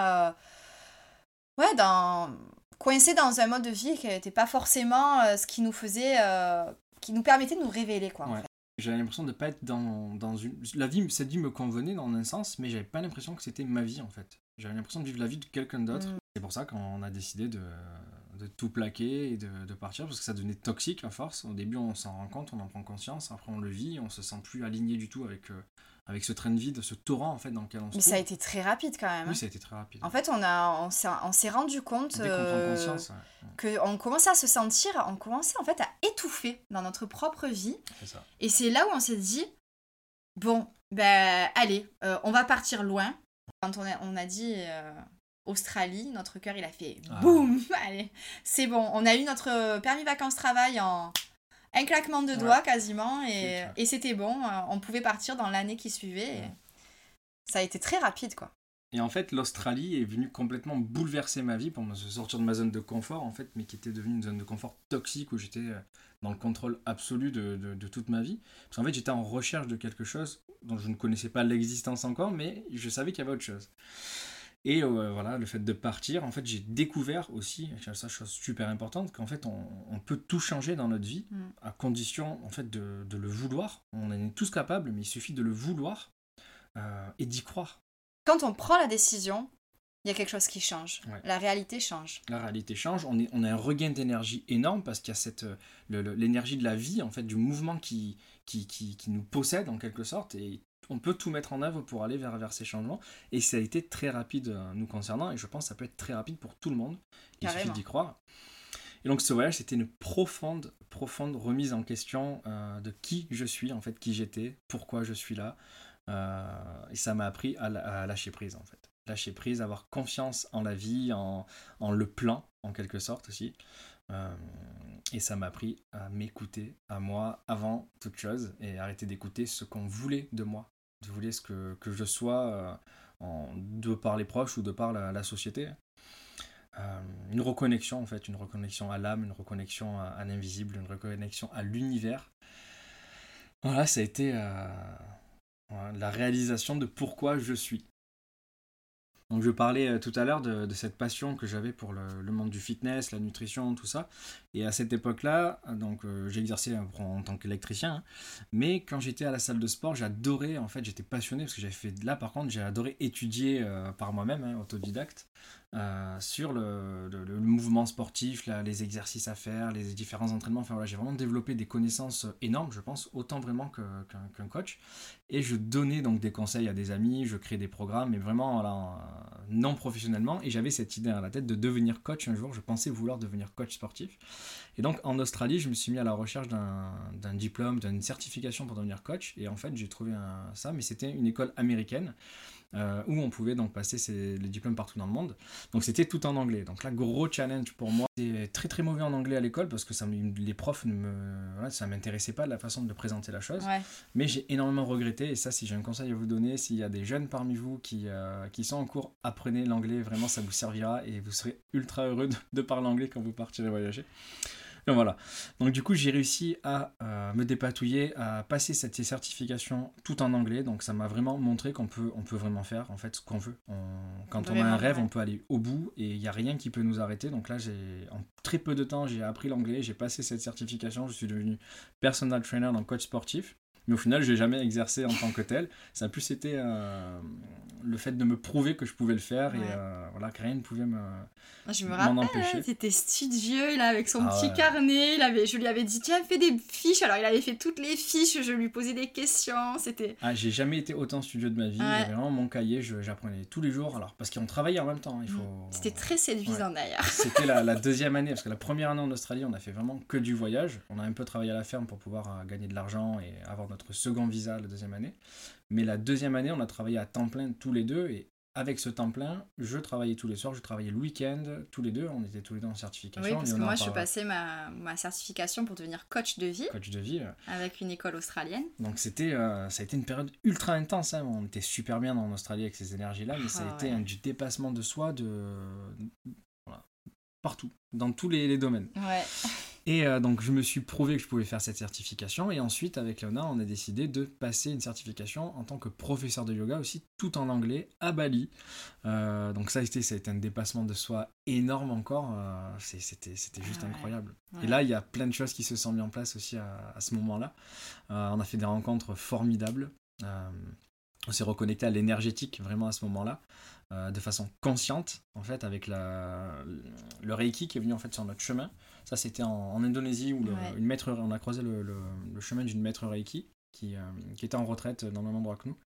ouais, dans coincé dans un mode de vie qui n'était pas forcément euh, ce qui nous faisait, euh, qui nous permettait de nous révéler, quoi. J'avais l'impression de pas être dans, dans une... La vie, cette vie me convenait dans un sens, mais j'avais pas l'impression que c'était ma vie, en fait. J'avais l'impression de vivre la vie de quelqu'un d'autre. Mm. C'est pour ça qu'on a décidé de, de tout plaquer et de, de, partir, parce que ça devenait toxique à force. Au début, on s'en rend compte, on en prend conscience, après on le vit, on se sent plus aligné du tout avec, euh, avec ce train de vie, ce torrent en fait dans lequel on se Mais ça a été très rapide quand même. Oui, hein. ça a été très rapide. En fait, on, a, on s'est rendu compte euh, qu'on commençait à se sentir, on commençait en fait à étouffer dans notre propre vie. Ça. Et c'est là où on s'est dit, bon, ben allez, euh, on va partir loin. Quand on a, on a dit euh, Australie, notre cœur il a fait ah. boum, allez, c'est bon. On a eu notre permis vacances-travail en un claquement de doigts quasiment et, et c'était bon. Euh, on pouvait partir dans l'année qui suivait. Ça a été très rapide quoi. Et en fait, l'Australie est venue complètement bouleverser ma vie pour me sortir de ma zone de confort, en fait, mais qui était devenue une zone de confort toxique où j'étais euh, dans le contrôle absolu de, de, de toute ma vie. Parce qu'en fait, j'étais en recherche de quelque chose dont je ne connaissais pas l'existence encore, mais je savais qu'il y avait autre chose. Et euh, voilà, le fait de partir, en fait, j'ai découvert aussi, ça chose super importante, qu'en fait, on, peut tout changer dans notre vie, mm. à condition, en fait, de, de, le vouloir. On en est tous capables, mais il suffit de le vouloir euh, et d'y croire. Quand on prend la décision, il y a quelque chose qui change. La réalité change. La réalité change. On, est, on a un regain d'énergie énorme parce qu'il y a cette l'énergie de la vie, en fait, du mouvement qui, qui, qui, qui, nous possède en quelque sorte. Et on peut tout mettre en œuvre pour aller vers, vers ces changements. Et ça a été très rapide euh, nous concernant, et je pense que ça peut être très rapide pour tout le monde. Il suffit d'y croire. Et donc ce voyage, c'était une profonde, profonde remise en question euh, de qui je suis, en fait, qui j'étais, pourquoi je suis là. Euh, et ça m'a appris à, lâcher prise, en fait. Lâcher prise, avoir confiance en la vie, en, en le plan, en quelque sorte aussi. et ça m'a appris à m'écouter à moi avant toute chose et arrêter d'écouter ce qu'on voulait de moi. Je voulais ce que, que je sois en, de par les proches ou de par la, société. une reconnexion en fait, une reconnexion à l'âme, une reconnexion à, l'invisible, une reconnexion à l'univers. Voilà, ça a été la réalisation de pourquoi je suis. Donc je parlais euh, tout à l'heure de, cette passion que j'avais pour le, monde du fitness, la nutrition, tout ça. Et à cette époque-là, donc euh, exercé en, tant qu'électricien, hein. mais quand j'étais à la salle de sport, j'adorais, en fait, j'étais passionné parce que j'avais fait là par contre, j'ai adoré étudier euh, par moi-même, hein, autodidacte, sur le, mouvement sportif, les exercices à faire, les différents entraînements. Enfin voilà, j'ai vraiment développé des connaissances énormes, je pense, autant vraiment qu'un coach. Et je donnais donc des conseils à des amis, je créais des programmes, mais vraiment voilà, non professionnellement. Et j'avais cette idée à la tête de devenir coach un jour. Je pensais vouloir devenir coach sportif. Et donc en Australie, je me suis mis à la recherche d'un diplôme, d'une certification pour devenir coach. Et en fait, j'ai trouvé ça, mais c'était une école américaine. Euh, où on pouvait donc passer les diplômes partout dans le monde. Donc c'était tout en anglais. Donc là, gros challenge pour moi. J'étais très très mauvais en anglais à l'école parce que ça, les profs ne me, ça m'intéressait pas la façon de présenter la chose. Mais j'ai énormément regretté et ça, si j'ai un conseil à vous donner, s'il y a des jeunes parmi vous qui, euh, qui sont en cours, apprenez l'anglais. Vraiment, ça vous servira et vous serez ultra heureux de parler anglais quand vous partirez voyager voilà. Donc du coup, j'ai réussi à euh, me dépatouiller, à passer cette certification tout en anglais. Donc ça m'a vraiment montré qu'on peut, on peut vraiment faire en fait ce qu'on veut. quand on a un rêve, on peut aller au bout et il n'y a rien qui peut nous arrêter. Donc là, j'ai en très peu de temps, j'ai appris l'anglais, j'ai passé cette certification, je suis devenu personal trainer dans coach sportif. Mais au final, je n'ai jamais exercé en tant que tel. Ça a plus été euh, le fait de me prouver que je pouvais le faire et euh, voilà, que rien ne pouvait me, je me rappelle, c'était studieux, il avec son ah petit carnet, il avait, je lui avais dit tiens fais des fiches, alors il avait fait toutes les fiches, je lui posais des questions, c'était... Ah j'ai jamais été autant studieux de ma vie, j'avais vraiment mon cahier, j'apprenais tous les jours, alors parce qu'on travaillait en même temps, il faut... Mm. C'était très séduisant d'ailleurs. C'était la, la, deuxième année, parce que la première année en Australie on a fait vraiment que du voyage, on a un peu travaillé à la ferme pour pouvoir euh, gagner de l'argent et avoir notre second visa la deuxième année, mais la deuxième année on a travaillé à temps plein tous les deux et avec ce temps plein, je travaillais tous les soirs, je travaillais le week-end, tous les deux, on était tous les deux en certification. Oui, parce que moi, je suis passé ma, ma, certification pour devenir coach de vie. Coach de vie. Avec une école australienne. Donc, c'était, euh, ça a été une période ultra intense. Hein. On était super bien en Australie avec ces énergies-là, mais ça a ah été un, du dépassement de soi de... partout, dans tous les, les domaines. Ouais. Et euh, donc je me suis prouvé que je pouvais faire cette certification et ensuite avec Léona on a décidé de passer une certification en tant que professeur de yoga aussi tout en anglais à Bali. Euh, donc ça a, été, ça a été un dépassement de soi énorme encore, euh, c'était, juste incroyable. Et là il y a plein de choses qui se sont mises en place aussi à, à ce moment-là. on a fait des rencontres formidables. on s'est reconnecté à l'énergétique vraiment à ce moment-là. de façon consciente en fait avec la, le Reiki qui est venu en fait sur notre chemin ça, c'était en, Indonésie où une maître, on a croisé le, chemin d'une maître Reiki. Qui, euh, qui, était en retraite dans le même endroit que nous.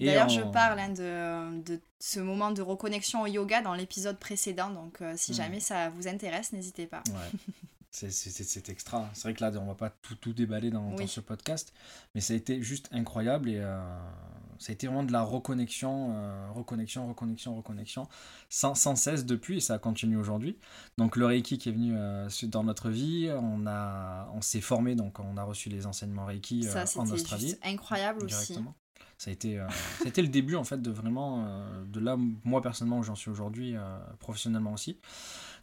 D'ailleurs, je parle hein, de, de, ce moment de reconnexion au yoga dans l'épisode précédent, donc euh, si jamais ça vous intéresse, n'hésitez pas. Ouais. c'est extra. C'est vrai que là, on va pas tout, tout déballer dans, dans, ce podcast, mais ça a été juste incroyable et euh, ça a été vraiment de la reconnexion, euh, reconnexion, reconnexion, reconnexion, sans, sans, cesse depuis, et ça continue aujourd'hui. Donc le Reiki qui est venu euh, dans notre vie, on, a, on s'est formé, donc on a reçu les enseignements Reiki euh, en Australie. Juste incroyable aussi. Ça a, été, ça le début en fait de vraiment, de là, moi personnellement où j'en suis aujourd'hui, professionnellement aussi.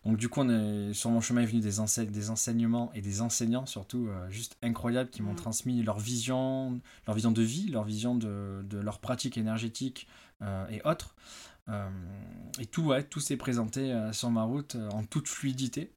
Donc du coup, on est, sur mon chemin est venu des, des enseignements et des enseignants surtout euh, juste incroyables qui m'ont mm. transmis leur vision, leur vision de vie, leur vision de, de leur pratique énergétique euh, et autres. Euh, et tout, ouais, tout s'est présenté sur ma route en toute fluidité.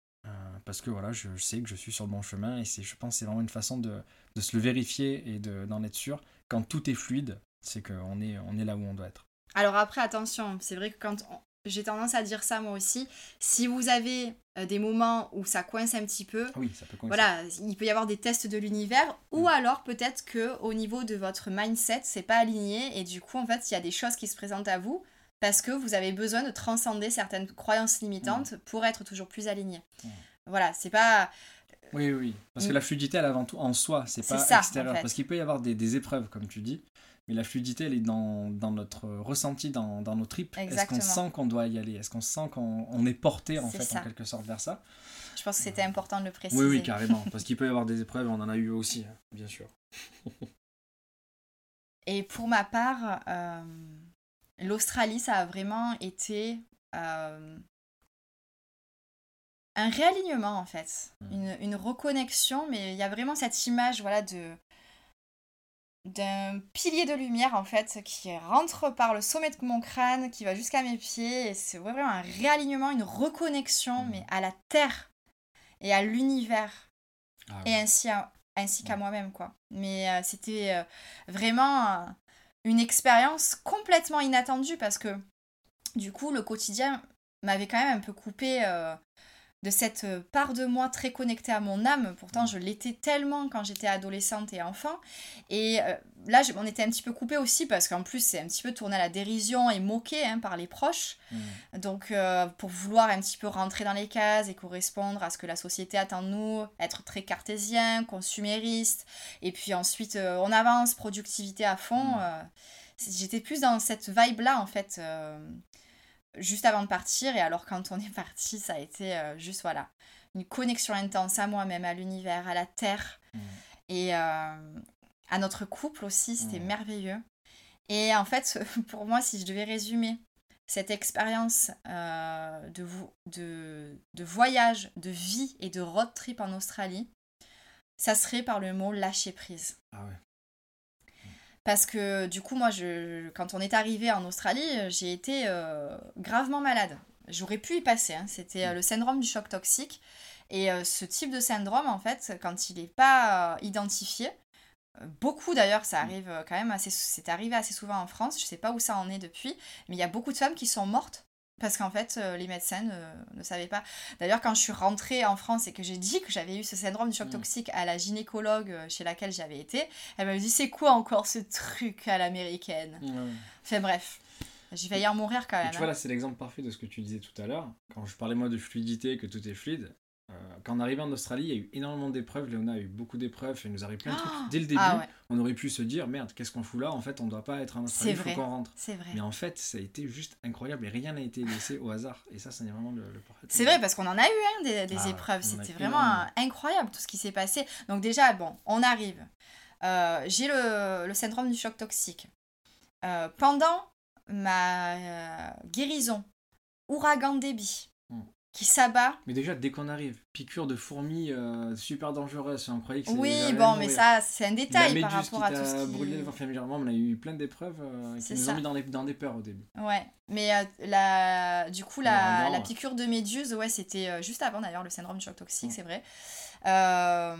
parce que voilà, je, sais que je suis sur le bon chemin et c'est, je pense que c'est vraiment une façon de, de se le vérifier et d'en être sûr. Quand tout est fluide, c'est qu'on est, on est là où on doit être. Alors après, attention, c'est vrai que quand j'ai tendance à dire ça moi aussi. Si vous avez euh, des moments où ça coince un petit peu, oui, ça peut voilà, il peut y avoir des tests de l'univers, ou mm. alors peut-être que au niveau de votre mindset, c'est pas aligné et du coup en fait il y a des choses qui se présentent à vous parce que vous avez besoin de transcender certaines croyances limitantes mm. pour être toujours plus aligné. Mm. Voilà, c'est pas Oui, oui. Parce que Mm. la fluidité, elle avant tout en soi, c'est pas ça, en extérieur. fait. Parce qu'il peut y avoir des, des épreuves, comme tu dis, mais la fluidité, elle est dans, dans notre ressenti, dans, dans nos tripes. Est-ce qu'on sent qu'on doit y aller? Est-ce qu'on sent qu'on on est porté, en fait, ça. en quelque sorte, vers ça? Je pense que c'était important de le préciser. Oui, oui, carrément. Parce qu'il peut y avoir des épreuves, on en a eu aussi, hein, bien sûr. Et pour ma part, euh, l'Australie, ça a vraiment été euh, un réalignement en fait, Mm. une, une reconnexion, mais il y a vraiment cette image voilà de d'un pilier de lumière en fait qui rentre par le sommet de mon crâne, qui va jusqu'à mes pieds, et c'est vraiment un réalignement, une reconnexion, Mm. mais à la terre et à l'univers Ah et ainsi, à- ainsi qu'à moi-même quoi. Mais euh, c'était euh, vraiment euh, une expérience complètement inattendue parce que du coup le quotidien m'avait quand même un peu coupé de cette euh, part de moi très connectée à mon âme. Pourtant je l'étais tellement quand j'étais adolescente et enfant. Et euh, là je- on était un petit peu coupé aussi parce qu'en plus c'est un petit peu tourné à la dérision et moqué hein, par les proches. Mm. Donc, euh, pour vouloir un petit peu rentrer dans les cases et correspondre à ce que la société attend de nous, être très cartésien, consumériste, et puis ensuite euh, on avance, productivité à fond. Mm. euh, c'est- J'étais plus dans cette vibe-là, en fait, juste avant de partir. Et alors, quand on est parti, ça a été euh, juste, voilà, une connexion intense à moi-même, à l'univers, à la terre, Mm. et euh, à notre couple aussi. C'était Mm. merveilleux. Et en fait, pour moi, si je devais résumer cette expérience euh, de, vo- de, de voyage, de vie et de road trip en Australie, ça serait par le mot lâcher prise. Ah ouais. Parce que du coup, moi, je, quand on est arrivé en Australie, euh, j'ai été euh, gravement malade. J'aurais pu y passer. hein. C'était euh, le syndrome du choc toxique. Et euh, ce type de syndrome, en fait, quand il n'est pas euh, identifié, beaucoup d'ailleurs, ça arrive euh, quand même assez, c'est arrivé assez souvent en France. Je sais pas où ça en est depuis, mais il y a beaucoup de femmes qui sont mortes parce qu'en fait, euh, les médecins ne, ne savaient pas. D'ailleurs, quand je suis rentrée en France et que j'ai dit que j'avais eu ce syndrome du choc Mm. toxique à la gynécologue euh, chez laquelle j'avais été, elle m'a dit c'est quoi encore ce truc à l'américaine? Ouais. Enfin bref, j'ai failli en mourir quand Et même. tu vois, hein. là, c'est l'exemple parfait de ce que tu disais tout à l'heure. Quand je parlais, moi, de fluidité, que tout est fluide. Euh, quand on arrivait en Australie, il y a eu énormément d'épreuves. Léona a eu beaucoup d'épreuves. Il nous arrive plein de trucs. Dès le début, Ah ouais, on aurait pu se dire merde, qu'est-ce qu'on fout là? En fait, on ne doit pas être en Australie, C'est il faut qu'on rentre. c'est vrai. Mais en fait, ça a été juste incroyable et rien n'a été laissé au hasard. Et ça, c'est vraiment le, le parfait. C'est vrai parce qu'on en a eu hein, des, des Ah épreuves. C'était vraiment incroyable tout ce qui s'est passé. Donc déjà, bon, on arrive. Euh, J'ai le, le syndrome du choc toxique. Euh, pendant ma guérison, ouragan débit. Qui s'abat. Mais déjà, dès qu'on arrive, piqûre de fourmis euh, super dangereuse. On croyait que c'était- Oui, bon, mais ça, c'est un détail par rapport qui à tout ce qui... brûlé, généralement, on a eu plein d'épreuves euh, qui C'est nous ça. ont mis dans, les, dans des peurs au début. Ouais, mais euh, la, du coup, la, la piqûre de méduse, ouais, c'était euh, juste avant d'ailleurs le syndrome du choc toxique, Ouais. c'est vrai. Euh,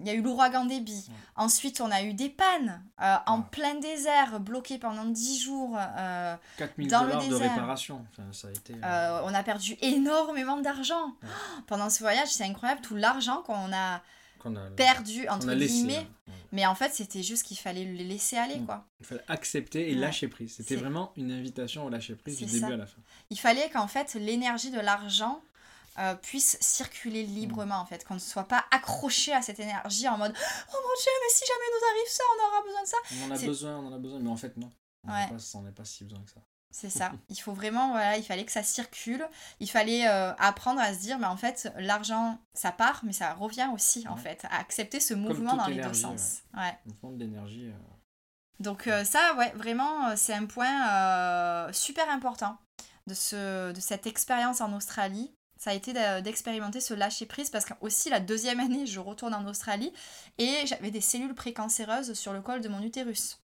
Il y a eu l'ouragan débit. Ouais. Ensuite, on a eu des pannes euh, en plein désert, bloqués pendant 10 jours. euh, 4000 Dans le dollars de désert. réparation. Enfin, ça a été. euh, on a perdu énormément d'argent. Ouais. Oh, Pendant ce voyage, c'est incroyable tout l'argent qu'on a qu'on a, perdu, entre a laissé. guillemets. hein. Mais en fait, c'était juste qu'il fallait le laisser aller, Mm. quoi. Il fallait accepter et lâcher prise. C'était vraiment une invitation au lâcher prise du début à la fin. il fallait qu'en fait l'énergie de l'argent euh, puisse circuler librement en fait qu'on ne soit pas accroché à cette énergie en mode oh mon dieu mais si jamais nous arrive ça on aura besoin de ça On en a besoin, on en a besoin, mais en fait, non. On Ouais. n'a pas, si besoin que ça. c'est ça il faut vraiment voilà il fallait que ça circule il fallait euh, apprendre à se dire mais en fait l'argent ça part mais ça revient aussi en fait à accepter ce mouvement dans les deux sens ouais. De l'énergie. euh, Donc euh, ça, ouais, vraiment, euh, c'est un point super important de, ce, de cette expérience en Australie. Ça a été de- d'expérimenter ce lâcher-prise parce que aussi la deuxième année, je retourne en Australie et j'avais des cellules précancéreuses sur le col de mon utérus.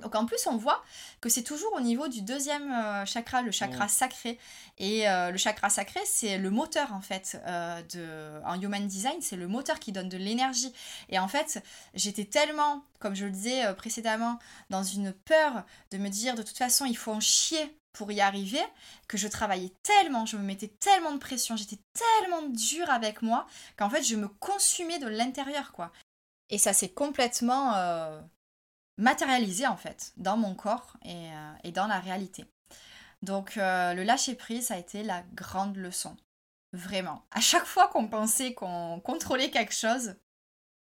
Donc en plus, on voit que c'est toujours au niveau du deuxième euh, chakra, le chakra Ouais. sacré. Et euh, le chakra sacré, c'est le moteur en fait euh, de, en human design, c'est le moteur qui donne de l'énergie. Et en fait, j'étais tellement, comme je le disais précédemment, dans une peur de me dire de toute façon il faut en chier pour y arriver, que je travaillais tellement, je me mettais tellement de pression, j'étais tellement dure avec moi, qu'en fait je me consumais de l'intérieur quoi. Et ça s'est complètement euh, matérialisé en fait dans mon corps et, euh, dans la réalité. Donc euh, le lâcher prise ça a été la grande leçon. Vraiment. À chaque fois qu'on pensait qu'on contrôlait quelque chose,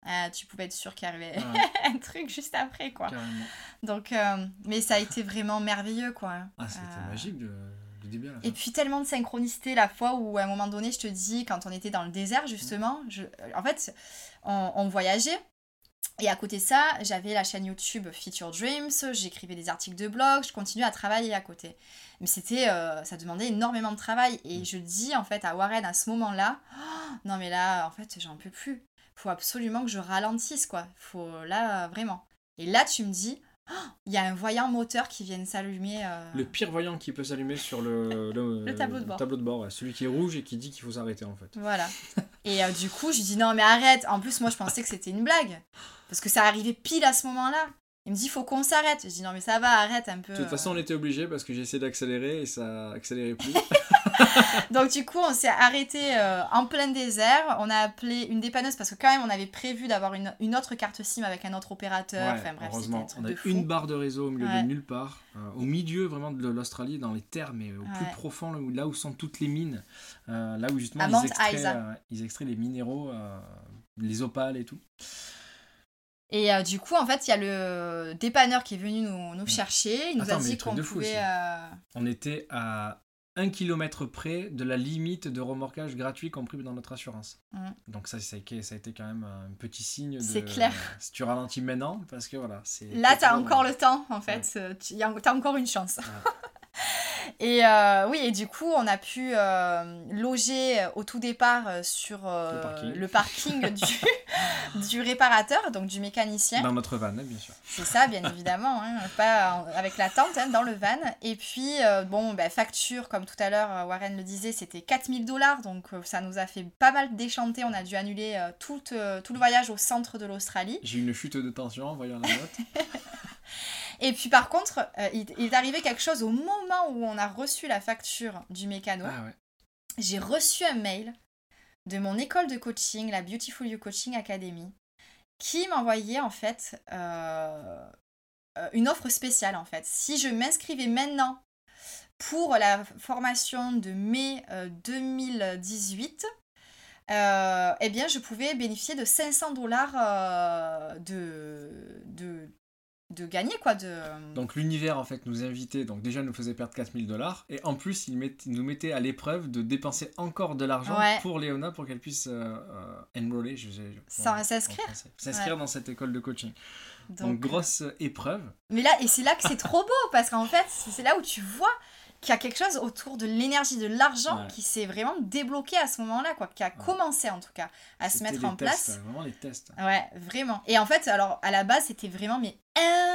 euh, tu pouvais être sûr qu'il arrivait un truc juste après, quoi. Carrément. Donc, euh, mais ça a été vraiment merveilleux, quoi. Ah, c'était Euh, magique de, du début à la fin. Et puis tellement de synchronicité la fois où à un moment donné, je te dis, quand on était dans le désert justement, je, en fait, on, on voyageait. Et à côté de ça, j'avais la chaîne YouTube Feature Dreams, j'écrivais des articles de blog, je continuais à travailler à côté. Mais c'était, euh, ça demandait énormément de travail. Et je dis en fait à Warren à ce moment-là, Oh, non mais là, en fait, j'en peux plus. Faut absolument que je ralentisse quoi. Faut là vraiment. Et là, tu me dis, Oh, il y a un voyant moteur qui vient de s'allumer. euh, Le pire voyant qui peut s'allumer sur le, Le tableau de bord. tableau de bord, ouais. celui qui est rouge et qui dit qu'il faut s'arrêter en fait. Voilà. Et euh, du coup, je lui dis non, mais arrête. En plus, moi, je pensais que c'était une blague. Parce que ça arrivait pile à ce moment-là. Il me dit, faut qu'on s'arrête. Je dis non, mais ça va, arrête un peu. De toute façon, on était obligé parce que j'ai essayé d'accélérer et ça accélérait plus. Donc, du coup, on s'est arrêté euh, en plein désert. On a appelé une dépanneuse parce que, quand même, on avait prévu d'avoir une, une autre carte SIM avec un autre opérateur. Ouais, enfin, bref, un heureusement, truc on a une barre de réseau au milieu Ouais. de nulle part, euh, au milieu vraiment de l'Australie, dans les terres, mais au plus profond, là où, sont toutes les mines, euh, là où justement ils extraient, Isa. euh, ils extraient les minéraux, euh, les opales et tout. Et euh, du coup, en fait, il y a le dépanneur qui est venu nous, nous chercher. Il nous Attends, a dit qu'on pouvait. euh, On était à un kilomètre près de la limite de remorquage gratuit compris dans notre assurance. Mhm. Donc ça, ça a, été- ça a été quand même un petit signe de... C'est clair. Si tu ralentis maintenant, parce que voilà, c'est... Là, t'as toujours- encore le temps, en fait. euh, tu y a- T'as encore une chance. et euh, oui, et du coup, on a pu euh, loger euh, au tout départ sur euh, Le parking. le parking du, du réparateur, donc du mécanicien. Dans notre van, bien sûr. C'est ça, bien évidemment, hein, pas avec la tente hein, dans le van. Et puis, bon, bah, facture, comme tout à l'heure, Warren le disait, c'était 4000 dollars, donc ça nous a fait pas mal déchanter. On a dû annuler tout, tout le voyage au centre de l'Australie. J'ai eu une chute de tension en voyant la note. Et puis par contre, euh, il, il est arrivé quelque chose au moment où on a reçu la facture du mécano. ah ouais. J'ai reçu un mail de mon école de coaching, la Beautiful You Coaching Academy, qui m'envoyait en fait euh, euh, une offre spéciale en fait. Si je m'inscrivais maintenant pour la formation de mai euh, 2018, euh, eh bien je pouvais bénéficier de 500 dollars euh, de, de, de gagner quoi. De... Donc l'univers en fait nous invitait, donc déjà nous faisait perdre 4000 dollars, et en plus il, met- il nous mettait à l'épreuve de dépenser encore de l'argent Ouais. pour Léona pour qu'elle puisse euh, euh, enroller, je, s'inscrire. S'inscrire Ouais. dans cette école de coaching. Donc, Donc, grosse euh, épreuve. Mais là, et c'est là que c'est trop beau, parce qu'en fait, c'est là où tu vois qu'il y a quelque chose autour de l'énergie, de l'argent, Ouais. qui s'est vraiment débloqué à ce moment-là, quoi, qui a commencé en tout cas à se mettre en tests, place. euh, Vraiment les tests. Ouais, vraiment. Et en fait, alors à la base, c'était vraiment mais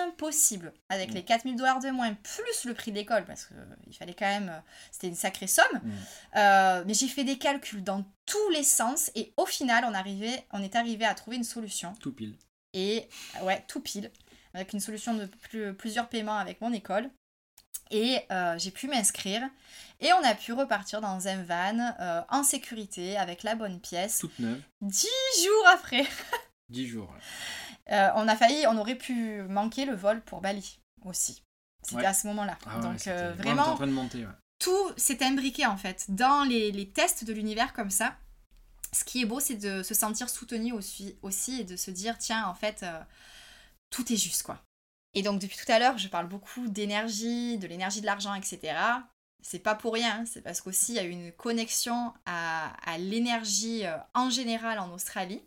impossible. Avec Mm. les 4000 dollars de moins, plus le prix d'école, parce qu'il fallait quand même. euh, C'était une sacrée somme. Mm. Euh, mais j'ai fait des calculs dans tous les sens, et au final, on, arrivait, on est arrivé à trouver une solution. Tout pile. Et ouais, tout pile, avec une solution de plus- plusieurs paiements avec mon école. Et euh, j'ai pu m'inscrire. Et on a pu repartir dans un van euh, en sécurité avec la bonne pièce. Toute neuve. Dix jours après, 10 jours. Euh, on a failli, on aurait pu manquer le vol pour Bali aussi. C'était Ouais. à ce moment-là. Ah Donc euh, en vraiment, train de monter. ouais. tout s'est imbriqué en fait dans les, les tests de l'univers comme ça. Ce qui est beau, c'est de se sentir soutenu aussi, aussi et de se dire tiens, en fait, euh, tout est juste quoi. Et donc depuis tout à l'heure, je parle beaucoup d'énergie, de l'énergie de l'argent, etc. C'est pas pour rien, hein, c'est parce qu'aussi il y a une connexion à, à l'énergie en général en Australie.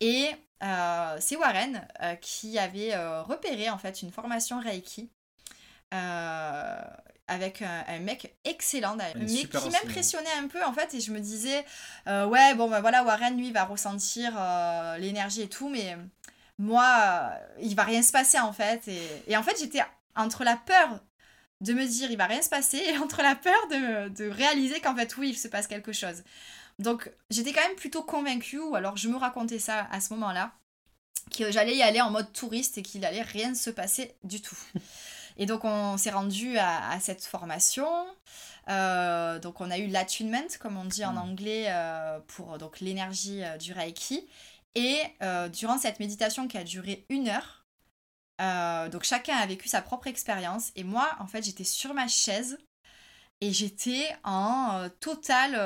Et euh, c'est Warren euh, qui avait euh, repéré en fait une formation Reiki avec un, un mec excellent d'ailleurs, mais qui m'impressionnait un peu en fait et je me disais ouais bon bah voilà Warren lui va ressentir l'énergie et tout mais moi il va rien se passer en fait et, et en fait j'étais entre la peur de me dire il va rien se passer et entre la peur de, de réaliser qu'en fait oui il se passe quelque chose donc j'étais quand même plutôt convaincue ou alors je me racontais ça à ce moment là que j'allais y aller en mode touriste et qu'il allait rien se passer du tout et donc on s'est rendu à, à cette formation. Euh, donc on a eu l'attunement, comme on dit en Mm. anglais, euh, pour donc l'énergie euh, du Reiki. Et durant cette méditation qui a duré une heure, donc chacun a vécu sa propre expérience. Et moi, en fait, j'étais sur ma chaise Et j'étais en total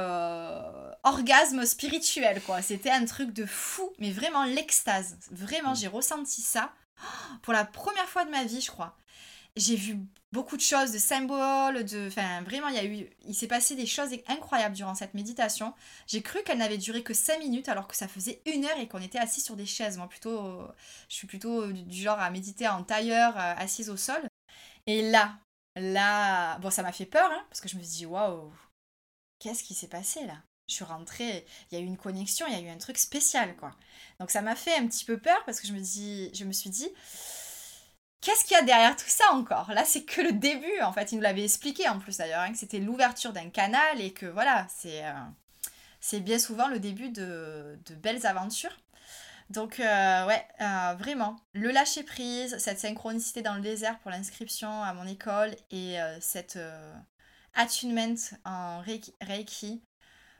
orgasme spirituel, quoi. C'était un truc de fou, mais vraiment l'extase. Vraiment, j'ai ressenti ça pour la première fois de ma vie, je crois j'ai vu beaucoup de choses, de symboles, de... Enfin, vraiment, il y a eu... Il s'est passé des choses incroyables durant cette méditation. J'ai cru qu'elle n'avait duré que 5 minutes alors que ça faisait une heure et qu'on était assis sur des chaises. Moi, plutôt... Je suis plutôt du genre à méditer en tailleur, euh, assise au sol. Et là, là... Bon, ça m'a fait peur, hein, parce que je me suis dit, waouh, qu'est-ce qui s'est passé là? Je suis rentrée, il y a eu une connexion, il y a eu un truc spécial, quoi. Donc ça m'a fait un petit peu peur parce que je me, dis, je me suis dit, Qu'est-ce qu'il y a derrière tout ça encore? Là, c'est que le début, en fait. Il nous l'avait expliqué en plus d'ailleurs, hein, que c'était l'ouverture d'un canal et que voilà, c'est euh, bien souvent le début de belles aventures. Donc, euh, ouais, euh, vraiment, le lâcher prise, cette synchronicité dans le désert pour l'inscription à mon école et cette attunement en Reiki,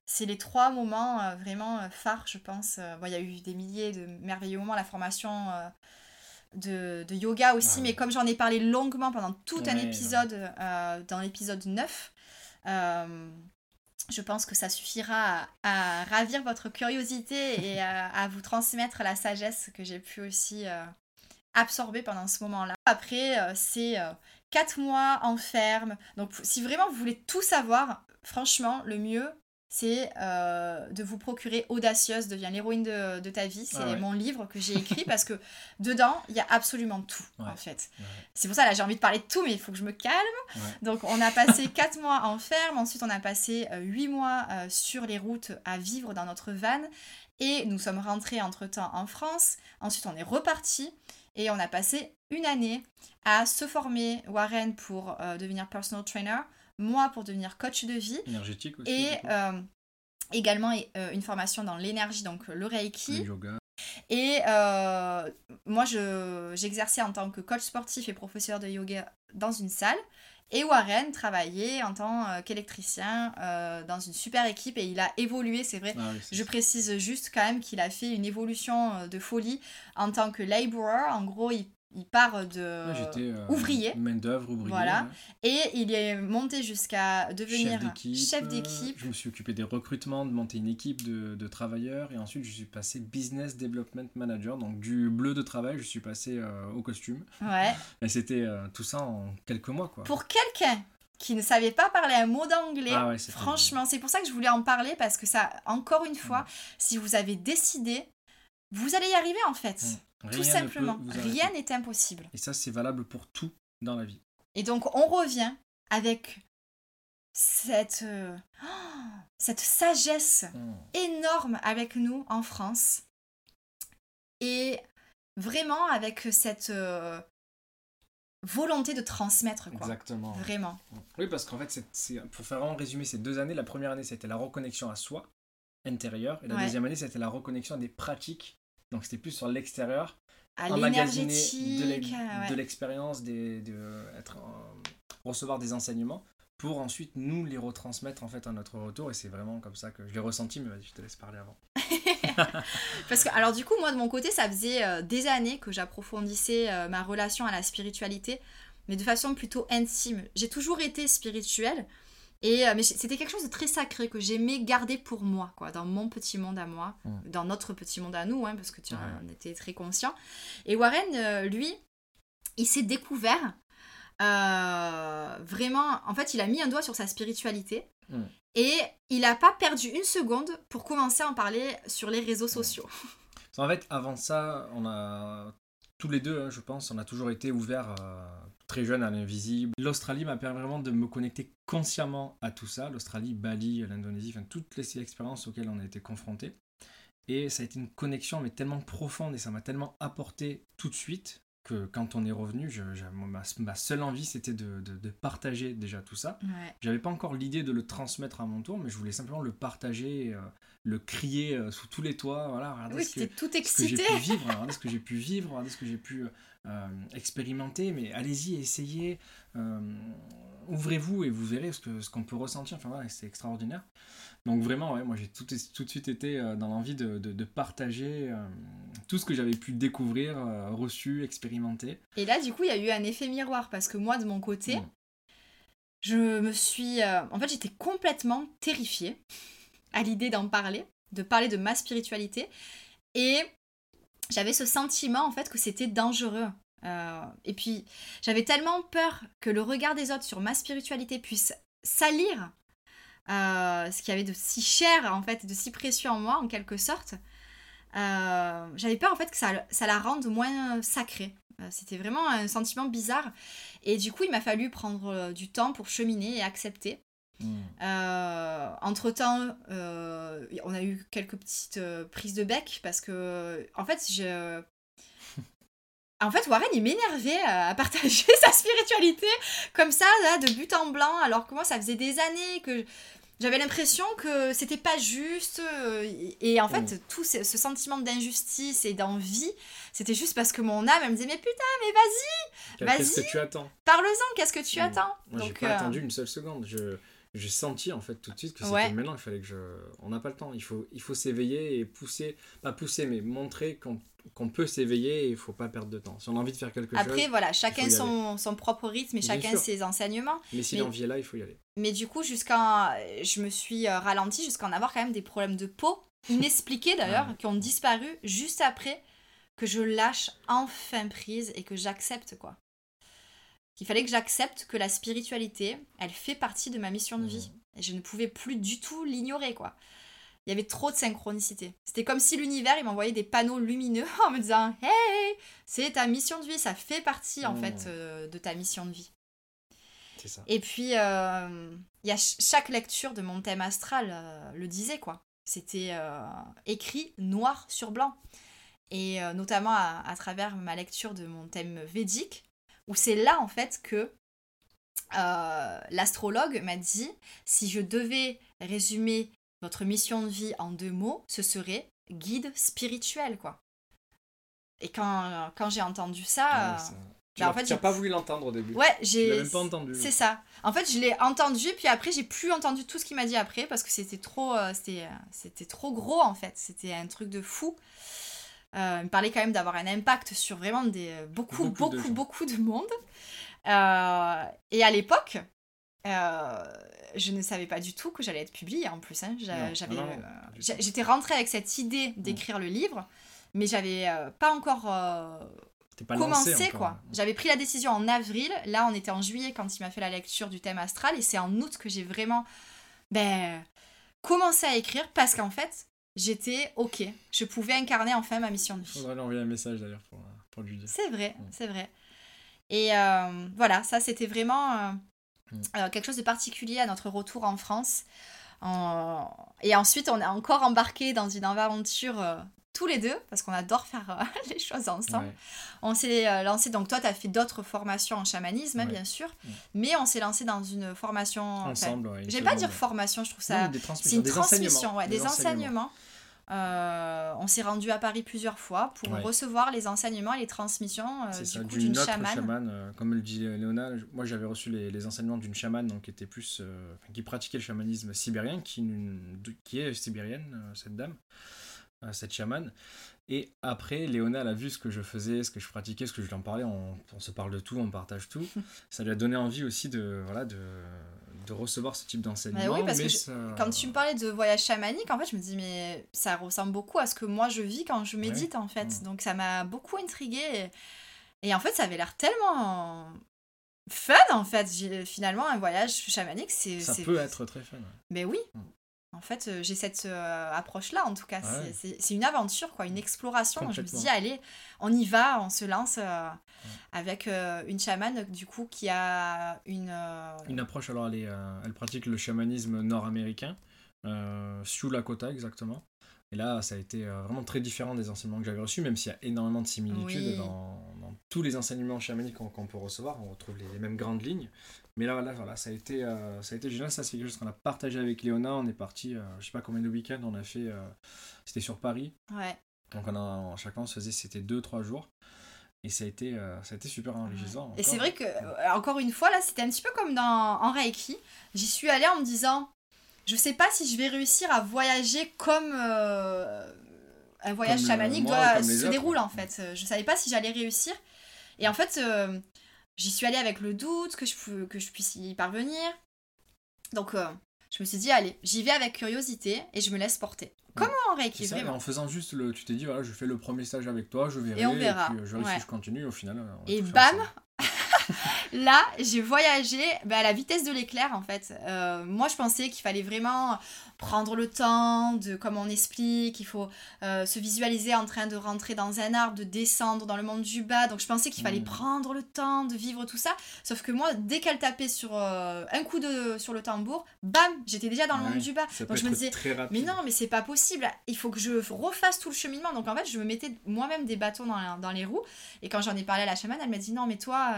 c'est les trois moments vraiment phares, je pense. Bon, il y a eu des milliers de merveilleux moments, la formation de, yoga aussi, mais comme j'en ai parlé longuement pendant tout un épisode, euh, dans l'épisode 9, euh, je pense que ça suffira à, ravir votre curiosité et à, vous transmettre la sagesse que j'ai pu aussi euh, absorber pendant ce moment-là. Après, c'est 4 mois en ferme. Donc, si vraiment vous voulez tout savoir, franchement, le mieux, c'est euh, de vous procurer Audacieuse devient l'héroïne de, ta vie. C'est ah mon livre que j'ai écrit parce que dedans, il y a absolument tout, en fait. C'est pour ça, là, j'ai envie de parler de tout, mais il faut que je me calme. Donc, on a passé 4 mois en ferme. Ensuite, on a passé 8 euh, mois euh, sur les routes à vivre dans notre van. Et nous sommes rentrés entre-temps en France. Ensuite, on est reparti. Et on a passé une année à se former Warren pour devenir personal trainer moi pour devenir coach de vie. Énergétique aussi. Et euh, également euh, une formation dans l'énergie, donc le Reiki. Le yoga. Et euh, moi, j'exerçais en tant que coach sportif et professeur de yoga dans une salle. Et Warren travaillait en tant qu'électricien dans une super équipe et il a évolué, c'est vrai. Ah je précise juste quand même qu'il a fait une évolution de folie en tant que laborer. En gros, il il part de euh, ouvrier. Main d'œuvre, ouvrier. Voilà. Et il est monté jusqu'à devenir chef d'équipe. Je me suis occupé des recrutements, de monter une équipe de, travailleurs. Et ensuite, je suis passé business development manager. Donc, du bleu de travail, je suis passé euh, au costume. Ouais. Et c'était euh, tout ça en quelques mois, quoi. Pour quelqu'un qui ne savait pas parler un mot d'anglais. Ah franchement, c'est pour ça que je voulais en parler parce que ça, encore une fois, mm. si vous avez décidé, vous allez y arriver en fait. Tout simplement. Rien n'est impossible. Et ça, c'est valable pour tout dans la vie. Et donc, on revient avec cette, euh, cette sagesse hmm. énorme avec nous en France. Et vraiment avec cette euh, volonté de transmettre. Quoi. Exactement. Vraiment. Oui, parce qu'en fait, c'est, pour faire vraiment résumer ces deux années, la première année, c'était la reconnexion à soi intérieur. Et la deuxième année, c'était la reconnexion à des pratiques donc c'était plus sur l'extérieur. À l'énergétique. De l'expérience, de, être, recevoir des enseignements pour ensuite nous les retransmettre en fait à notre retour et c'est vraiment comme ça que je l'ai ressenti mais vas-y je te laisse parler avant parce que alors du coup moi de mon côté ça faisait euh, des années que j'approfondissais euh, ma relation à la spiritualité mais de façon plutôt intime j'ai toujours été spirituelle et, euh, mais c'était quelque chose de très sacré que j'aimais garder pour moi, quoi, dans mon petit monde à moi, mm. dans notre petit monde à nous, hein, parce que tu en étais très conscient. Et Warren, euh, lui, il s'est découvert euh, vraiment. En fait, il a mis un doigt sur sa spiritualité. Mm. Et il n'a pas perdu une seconde pour commencer à en parler sur les réseaux sociaux. En fait, avant ça, on a tous les deux, hein, je pense, on a toujours été ouverts très jeune à l'invisible. L'Australie m'a permis vraiment de me connecter consciemment à tout ça. L'Australie, Bali, l'Indonésie, enfin toutes les expériences auxquelles on a été confrontés. Et ça a été une connexion mais tellement profonde et ça m'a tellement apporté tout de suite que quand on est revenu, je, ma, seule envie c'était de, de, partager déjà tout ça. J'avais pas encore l'idée de le transmettre à mon tour, mais je voulais simplement le partager, euh, le crier euh, sous tous les toits. Voilà, regardez oui, ce que, tout excité. Ce que j'ai pu vivre, regardez ce que j'ai pu vivre, regardez ce que j'ai pu euh, expérimenter, mais allez-y, essayez, ouvrez-vous et vous verrez ce qu'on ce qu'on peut ressentir. Enfin voilà, c'est extraordinaire. Donc vraiment, ouais, moi j'ai tout, tout, de suite été euh, dans l'envie de, de, partager euh, tout ce que j'avais pu découvrir, euh, reçu, expérimenter. Et là, du coup, il y a eu un effet miroir parce que moi, de mon côté, je me suis... euh, en fait, j'étais complètement terrifiée à l'idée d'en parler, de parler de ma spiritualité. Et j'avais ce sentiment, en fait, que c'était dangereux. Euh, et puis, j'avais tellement peur que le regard des autres sur ma spiritualité puisse salir euh, ce qu'il y avait de si cher, en fait, de si précieux en moi, en quelque sorte. Euh, j'avais peur, en fait, que ça, ça la rende moins sacrée. C'était vraiment un sentiment bizarre. Et du coup, il m'a fallu prendre du temps pour cheminer et accepter. Mm. Euh, entre temps, on a eu quelques petites euh, prises de bec parce que, en fait, je. En fait, Warren, il m'énervait à partager sa spiritualité comme ça, là, de but en blanc, alors que moi, ça faisait des années que j'avais l'impression que c'était pas juste. euh, Et et en fait, Mm. tout ce, ce sentiment d'injustice et d'envie, c'était juste parce que mon âme, elle me disait, mais putain, mais vas-y, Qu'est-ce Vas-y. que tu attends? parle-en, qu'est-ce que tu Mm. attends? Moi, j'ai pas euh, attendu une seule seconde. Je, j'ai senti en fait tout de suite que c'était Ouais. maintenant. Il fallait que je. On n'a pas le temps. Il faut, il faut s'éveiller et pousser, pas pousser, mais montrer qu'on, qu'on peut s'éveiller et il faut pas perdre de temps. Si on a envie de faire quelque Après, chose, voilà, chacun son, son propre rythme et Bien chacun sûr. ses enseignements. mais si l'envie est là, il faut y aller. Mais du coup, jusqu'à. Je me suis euh, ralentie jusqu'à en avoir quand même des problèmes de peau, inexpliqués d'ailleurs, Ah qui ont disparu juste après que je lâche enfin prise et que j'accepte, quoi. Il fallait que j'accepte que la spiritualité, elle fait partie de ma mission de vie. Et je ne pouvais plus du tout l'ignorer, quoi. Il y avait trop de synchronicité. C'était comme si l'univers, il m'envoyait des panneaux lumineux en me disant Hey, c'est ta mission de vie, ça fait partie en Mm. fait euh, de ta mission de vie. C'est ça. Et puis, euh, il y a ch- chaque lecture de mon thème astral euh, le disait, quoi. C'était écrit noir sur blanc. Et notamment à, à travers ma lecture de mon thème védique, où c'est là, en fait, que euh, l'astrologue m'a dit, si je devais résumer votre mission de vie en deux mots, ce serait guide spirituel, quoi. Et quand, quand j'ai entendu ça... Ah, euh, ça- Tu bah, en l'as- fait, tu n'as j'ai- pas voulu l'entendre au début. Ouais, j'ai. même pas entendu. C'est ça. En fait, je l'ai entendu, puis après, j'ai plus entendu tout ce qu'il m'a dit après parce que c'était trop, euh, c'était, euh, c'était trop gros en fait. C'était un truc de fou. Euh, il me parlait quand même d'avoir un impact sur vraiment des, beaucoup, Beaucoup beaucoup, de beaucoup, gens. de monde. Euh, et à l'époque, euh, je ne savais pas du tout que j'allais être publiée en plus. hein. J'avais, euh, j'étais rentrée avec cette idée d'écrire le livre, mais j'avais pas encore pas commencé encore. quoi. J'avais pris la décision en avril, là on était en juillet quand il m'a fait la lecture du thème astral et c'est en août que j'ai vraiment ben commencé à écrire parce qu'en fait j'étais ok, je pouvais incarner enfin ma mission de vie. Faudrait lui envoyer un message d'ailleurs pour, euh, pour lui dire. C'est vrai, c'est vrai. Et euh, voilà, ça c'était vraiment euh, Mm. quelque chose de particulier à notre retour en France. En- Et ensuite on est encore embarqué dans une aventure euh, tous les deux parce qu'on adore faire les choses ensemble. Ouais. On s'est lancé, donc toi, tu as fait d'autres formations en chamanisme, Ouais. bien sûr, Ouais. mais on s'est lancé dans une formation. Ensemble, J'aime pas dire formation, je trouve ça. des C'est une des transmission, enseignements, ouais, des enseignements. Euh, on s'est rendu à Paris plusieurs fois pour Ouais. recevoir les enseignements et les transmissions euh, du coup d'une chamane. chamane, euh, comme le dit Léona. Moi, j'avais reçu les, les enseignements d'une chamane donc, qui était plus, qui pratiquait le chamanisme sibérien, qui, est sibérienne, cette dame, cette chamane. Et après, Léona, elle a vu ce que je faisais, ce que je pratiquais, ce que je lui en parlais. On, on se parle de tout, on partage tout. ça lui a donné envie aussi de, voilà, de, de recevoir ce type d'enseignement. Bah oui, parce mais que je- ça- Quand tu me parlais de voyage chamanique, en fait, je me dis, mais ça ressemble beaucoup à ce que moi je vis quand je médite, en fait. Mm. Donc ça m'a beaucoup intriguée. Et... et en fait, ça avait l'air tellement fun, en fait. Finalement, un voyage chamanique, c'est. ça peut être très fun. ouais. Mais oui. En fait, euh, j'ai cette euh, approche-là, en tout cas. Ouais. C'est- une aventure, quoi, une exploration. Je me dis, allez, on y va, on se lance euh, avec euh, une chamane, du coup, qui a une. Une approche, alors elle, est, elle pratique le chamanisme nord-américain, euh, Sioux Lakota exactement. Et là, ça a été vraiment très différent des enseignements que j'avais reçus, même s'il y a énormément de similitudes Oui. dans, dans tous les enseignements chamaniques qu'on peut recevoir. On retrouve les, les mêmes grandes lignes. Mais là, voilà, voilà ça, a été, euh, ça a été génial. Ça, c'est quelque chose qu'on a partagé avec Léona. On est parti, euh, je sais pas combien de week-ends on a fait. euh, C'était sur Paris. Ouais. Donc on a, chacun on se faisait, c'était 2-3 jours. Et ça a été, euh, ça a été super enrichissant. Et c'est vrai que, encore une fois, là, c'était un petit peu comme dans, en Reiki. J'y suis allée en me disant, je sais pas si je vais réussir à voyager comme un voyage Comme, chamanique moi, doit se autres. déroule, en fait. Je savais pas si j'allais réussir. Et en fait, euh, j'y suis allée avec le doute que je, que je puisse y parvenir. Donc, euh, je me suis dit, allez, j'y vais avec curiosité et je me laisse porter. Comment en Reiki, vraiment. En faisant juste le. Tu t'es dit, voilà, je fais le premier stage avec toi, je verrai. Et on verra. puis, je verrai si je continue, au final. et bam Là, j'ai voyagé bah, à la vitesse de l'éclair en fait. Euh, moi, je pensais qu'il fallait vraiment prendre le temps, de comme on explique, il faut euh, se visualiser en train de rentrer dans un arbre, de descendre dans le monde du bas. Donc, je pensais qu'il fallait mmh. prendre le temps de vivre tout ça. Sauf que moi, dès qu'elle tapait sur euh, un coup de sur le tambour, bam, j'étais déjà dans le monde du bas. Donc, je me disais, mais non, mais c'est pas possible. Il faut que je refasse tout le cheminement. Donc, en fait, je me mettais moi-même des bâtons dans, dans les roues. Et quand j'en ai parlé à la chamane, elle m'a dit, non, mais toi,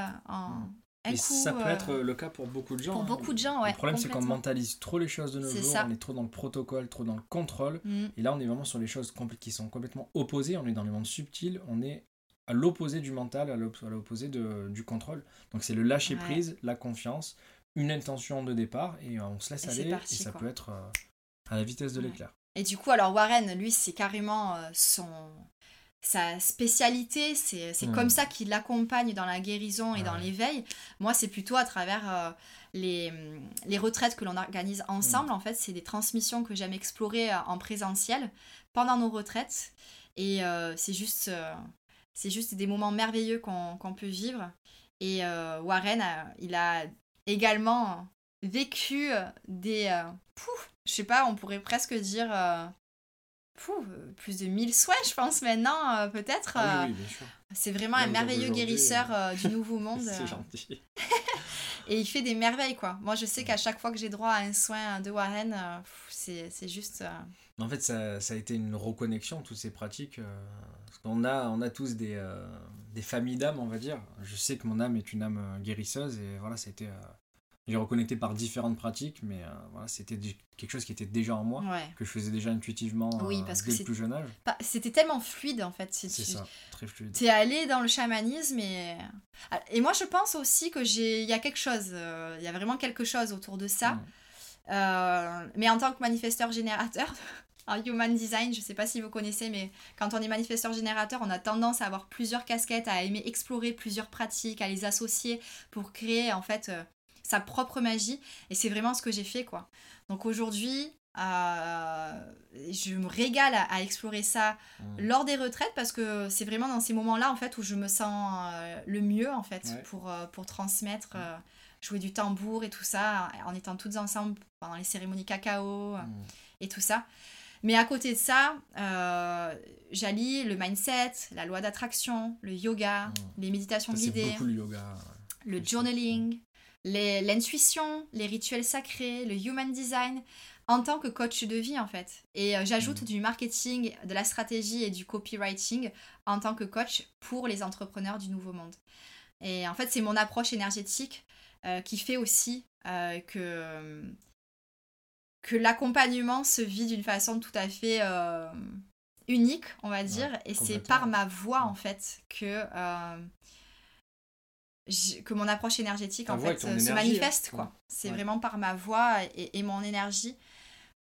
et ça peut être euh, le cas pour beaucoup de gens. Pour hein. beaucoup de gens, ouais. Le problème, c'est qu'on mentalise trop les choses de nos jours, on est trop dans le protocole, trop dans le contrôle. Mm. Et là, on est vraiment sur les choses qui sont complètement opposées. On est dans les mondes subtils, on est à l'opposé du mental, à l'opposé du contrôle. Donc, c'est le lâcher prise, la confiance, une intention de départ, et euh, on se laisse aller. et ça peut être euh, à la vitesse de l'éclair. Et du coup, alors Warren, lui, c'est carrément son sa spécialité, c'est hmm. comme ça qu'il l'accompagne dans la guérison et dans l'éveil. Moi, c'est plutôt à travers euh, les, les, retraites que l'on organise ensemble. Hmm. En fait, c'est des transmissions que j'aime explorer euh, en présentiel pendant nos retraites. Et euh, c'est juste, c'est juste des moments merveilleux qu'on peut vivre. Et Warren, il a également vécu des... pouf, je sais pas, on pourrait presque dire euh, plus de 1000 soins, je pense maintenant, euh, peut-être. Ah euh, c'est vraiment un merveilleux guérisseur du nouveau monde. c'est gentil. et il fait des merveilles, quoi. Moi, je sais qu'à chaque fois que j'ai droit à un soin de Warren, c'est juste... En fait, ça, ça, a été une reconnexion, toutes ces pratiques. on, a, on a tous des, des familles d'âmes, on va dire. Je sais que mon âme est une âme guérisseuse, et voilà, ça a été j'ai reconnecté par différentes pratiques, mais euh, voilà, c'était quelque chose qui était déjà en moi, que je faisais déjà intuitivement oui, euh, dès que le plus jeune âge. C'était tellement fluide en fait. C'est ça, très fluide. Tu es allé dans le chamanisme et... Ah, et moi je pense aussi que j'ai il y a quelque chose, euh, il y a vraiment quelque chose autour de ça. Mm. mais en tant que manifesteur générateur, en Human Design, je sais pas si vous connaissez, mais quand on est manifesteur générateur, on a tendance à avoir plusieurs casquettes, à aimer explorer plusieurs pratiques, à les associer pour créer en fait sa propre magie. Et c'est vraiment ce que j'ai fait, quoi. Donc aujourd'hui, euh, je me régale à, explorer ça mmh. lors des retraites parce que c'est vraiment dans ces moments-là, en fait, où je me sens euh, le mieux, en fait, pour, euh, pour transmettre, mmh. jouer du tambour et tout ça, en étant toutes ensemble pendant les cérémonies cacao mmh. et tout ça. Mais à côté de ça, j'allie le mindset, la loi d'attraction, le yoga, les méditations guidées, le, yoga, le journaling, l'intuition, les, rituels sacrés, le human design, en tant que coach de vie en fait. Et euh, j'ajoute mm. du marketing, de la stratégie et du copywriting en tant que coach pour les entrepreneurs du nouveau monde. Et en fait, c'est mon approche énergétique euh, qui fait aussi euh, que, que l'accompagnement se vit d'une façon tout à fait unique, on va dire. et c'est par ma voix mm. en fait que que mon approche énergétique en fait se manifeste quoi. C'est vraiment par ma voix et, mon énergie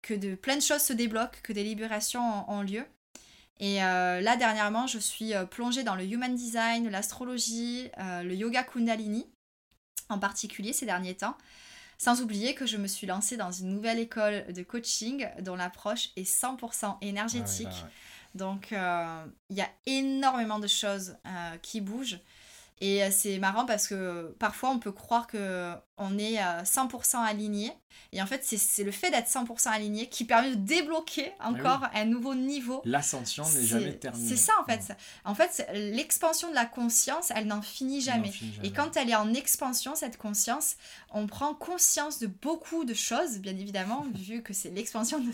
que de plein de choses se débloquent, que des libérations ont, lieu. Et euh, là dernièrement, je suis euh, plongée dans le human design, l'astrologie, euh, le yoga kundalini en particulier ces derniers temps. Sans oublier que je me suis lancée dans une nouvelle école de coaching dont l'approche est 100% énergétique. Ah bah Donc il y a énormément de choses qui bougent. Et euh, c'est marrant parce que parfois on peut croire que on est 100% aligné. Et en fait, c'est le fait d'être 100% aligné qui permet de débloquer encore un nouveau niveau. L'ascension n'est jamais terminée. C'est ça en fait. En fait, l'expansion de la conscience, elle n'en finit jamais. Et quand elle est en expansion, cette conscience, on prend conscience de beaucoup de choses, bien évidemment, vu que c'est l'expansion de,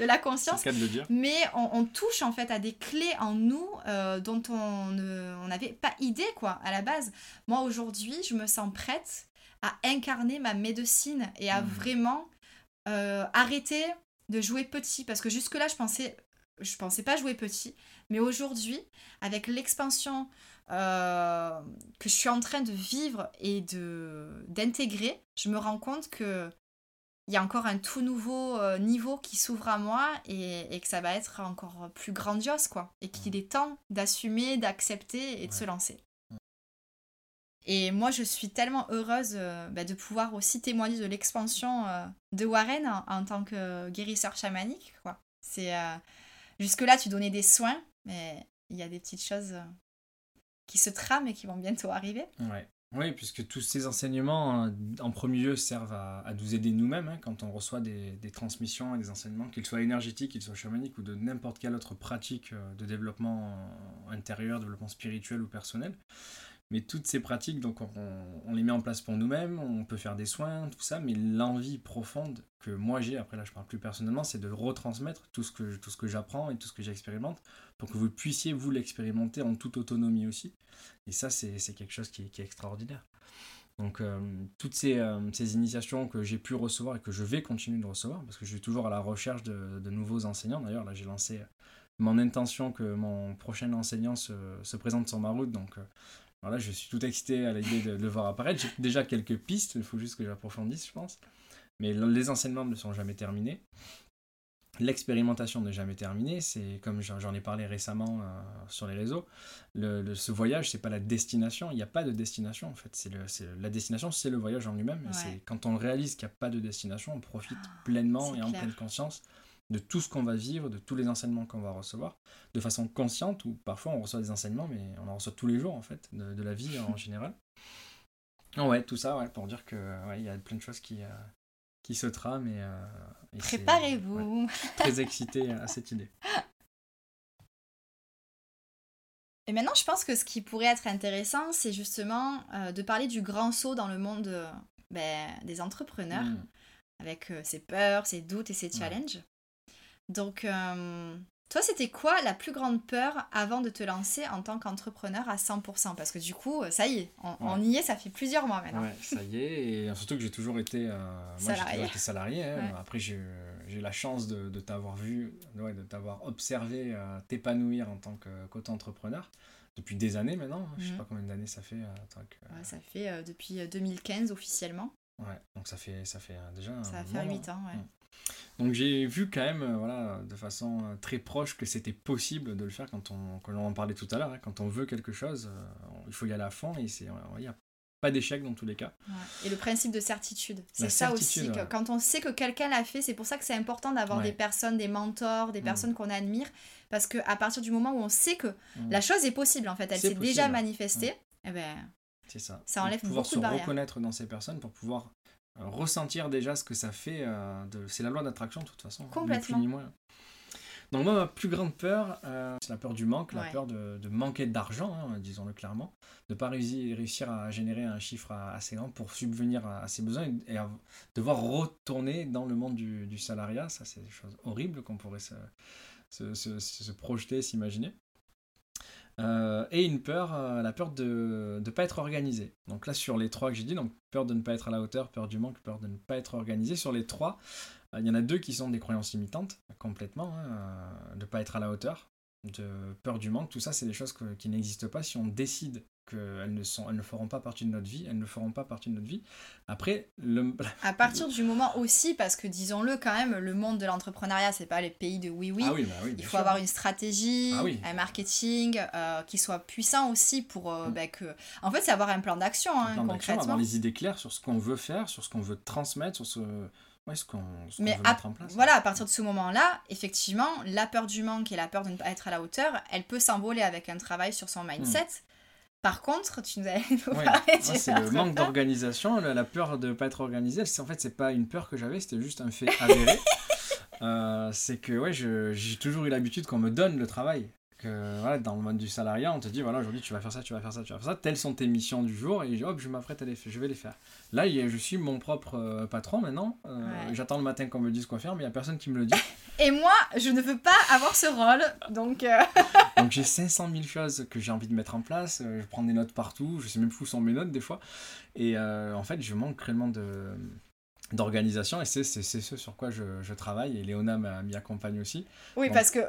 de la conscience. de dire. Mais on, touche en fait à des clés en nous euh, dont on n'avait pas idée quoi à la base. Moi aujourd'hui, je me sens prête à incarner ma médecine et à mmh. vraiment euh, arrêter de jouer petit. Parce que jusque-là, je pensais, je pensais pas jouer petit. Mais aujourd'hui, avec l'expansion euh, que je suis en train de vivre et de d'intégrer, je me rends compte que il y a encore un tout nouveau euh, niveau qui s'ouvre à moi et, et, que ça va être encore plus grandiose, quoi. Et qu'il mmh. est temps d'assumer, d'accepter et de se lancer. Et moi, je suis tellement heureuse bah, de pouvoir aussi témoigner de l'expansion de Warren en, tant que guérisseur chamanique. C'est, jusque-là, tu donnais des soins, mais il y a des petites choses qui se trament et qui vont bientôt arriver. Ouais. Oui, puisque tous ces enseignements, en premier lieu, servent à, nous aider nous-mêmes hein, quand on reçoit des, des, transmissions et des enseignements, qu'ils soient énergétiques, qu'ils soient chamaniques ou de n'importe quelle autre pratique euh, de développement intérieur, développement spirituel ou personnel. Mais toutes ces pratiques, donc on, les met en place pour nous-mêmes, on peut faire des soins, tout ça, mais l'envie profonde que moi j'ai, après là je parle plus personnellement, c'est de retransmettre tout ce que, tout ce que j'apprends et tout ce que j'expérimente pour que vous puissiez vous l'expérimenter en toute autonomie aussi. Et ça, c'est quelque chose qui, est extraordinaire. Donc euh, toutes ces, euh, ces, initiations que j'ai pu recevoir et que je vais continuer de recevoir, parce que je suis toujours à la recherche de, de nouveaux enseignants. D'ailleurs, là j'ai lancé mon intention que mon prochain enseignant se, se présente sur ma route. Donc euh, voilà, je suis tout excité à l'idée de, le voir apparaître. J'ai déjà quelques pistes, il faut juste que j'approfondisse, je pense. Mais les enseignements ne sont jamais terminés. L'expérimentation n'est jamais terminée. C'est comme j'en ai parlé récemment euh, sur les réseaux. Le, ce voyage, c'est pas la destination. Il n'y a pas de destination en fait. C'est la destination, c'est le voyage en lui-même. C'est quand on réalise qu'il n'y a pas de destination, on profite ah, pleinement et en pleine conscience de tout ce qu'on va vivre, de tous les enseignements qu'on va recevoir, de façon consciente, ou parfois on reçoit des enseignements, mais on en reçoit tous les jours, en fait, de, la vie en général. Oh ouais, tout ça, ouais, pour dire que il y a plein de choses qui, euh, qui se trament. Et, euh, Préparez-vous Très excité à cette idée. Et maintenant, je pense que ce qui pourrait être intéressant, c'est justement euh, de parler du grand saut dans le monde ben, des entrepreneurs, mmh. avec ses peurs, ses doutes et ses challenges. Donc, euh, toi, c'était quoi la plus grande peur avant de te lancer en tant qu'entrepreneur à 100% Parce que du coup, ça y est, on, y est, ça fait plusieurs mois maintenant. Ouais, ça y est, et surtout que j'ai toujours été, euh, salarié. salarié. Hein. Après, j'ai eu la chance de, t'avoir vu, de t'avoir observé euh, t'épanouir en tant qu'auto-entrepreneur. depuis des années maintenant, je sais mhm. pas combien d'années ça fait. ça fait depuis 2015 officiellement. Ouais, donc ça fait, ça fait déjà. Ça va faire 8 ans, ouais. Donc j'ai vu quand même, euh, voilà, de façon euh, très proche que c'était possible de le faire quand on, quand on en parlait tout à l'heure, hein. quand on veut quelque chose, euh, il faut y aller à fond et il n'y a pas d'échec dans tous les cas. Et le principe de certitude, c'est ça aussi. Quand on sait que quelqu'un l'a fait, c'est pour ça que c'est important d'avoir des personnes, des mentors, des mm. personnes qu'on admire, parce qu'à partir du moment où on sait que mm. la chose est possible, en fait, elle s'est déjà manifestée, eh ben, ça. ça enlève pouvoir se reconnaître dans ces personnes pour pouvoir ressentir déjà ce que ça fait. Euh, de... C'est la loi d'attraction de toute façon. Complètement. Donc moi, ma plus grande peur, euh, c'est la peur du manque, la peur de, de manquer d'argent, hein, disons-le clairement, de ne pas réussir, à générer un chiffre assez grand pour subvenir à, ses besoins et, devoir retourner dans le monde du, du salariat. Ça, c'est des choses horribles qu'on pourrait se, se, se, se projeter, s'imaginer. Euh, et une peur, euh, la peur de ne pas être organisé. Donc là, sur les trois que j'ai dit, donc peur de ne pas être à la hauteur, peur du manque, peur de ne pas être organisé, sur les trois, euh, il y en a deux qui sont des croyances limitantes, complètement, hein, de ne pas être à la hauteur, de peur du manque, tout ça, c'est des choses qui n'existent pas si on décide qu'elles ne, sont, elles ne feront pas partie de notre vie, elles ne feront pas partie de notre vie. Après, le... à partir du moment aussi, parce que disons-le quand même, le monde de l'entrepreneuriat, c'est pas les pays de oui-oui. Ah oui, bah Il faut avoir une stratégie, ah un marketing euh, qui soit puissant aussi pour euh, mm. bah, que... En fait, c'est avoir un plan d'action, hein, concrètement. Avoir les idées claires sur ce qu'on veut faire, sur ce qu'on veut transmettre, sur ce... Ouais, ce qu'on Mais veut mettre en place. Voilà, à partir de ce moment-là, effectivement, la peur du manque et la peur de ne pas être à la hauteur, elle peut s'envoler avec un travail sur son mindset. Mm. Par contre, tu nous avais parlé C'est le manque d'organisation, la, peur de ne pas être organisé. En fait, c'est pas une peur que j'avais, c'était juste un fait avéré. Euh, c'est que ouais, j'ai toujours eu l'habitude qu'on me donne le travail voilà, dans le mode du salariat, on te dit voilà, aujourd'hui tu vas faire ça, tu vas faire ça, tu vas faire ça, telles sont tes missions du jour, et hop, je m'apprête à les faire, je vais les faire. Là, je suis mon propre euh, patron maintenant, euh, j'attends le matin qu'on me dise quoi faire, mais il n'y a personne qui me le dit. Et moi, je ne veux pas avoir ce rôle, donc. Euh, donc j'ai 500 000 choses que j'ai envie de mettre en place, je prends des notes partout, je sais même plus où sont mes notes des fois, et en fait, je manque réellement de d'organisation et c'est ce sur quoi je, je travaille et Léona m'y accompagne aussi. Oui, parce que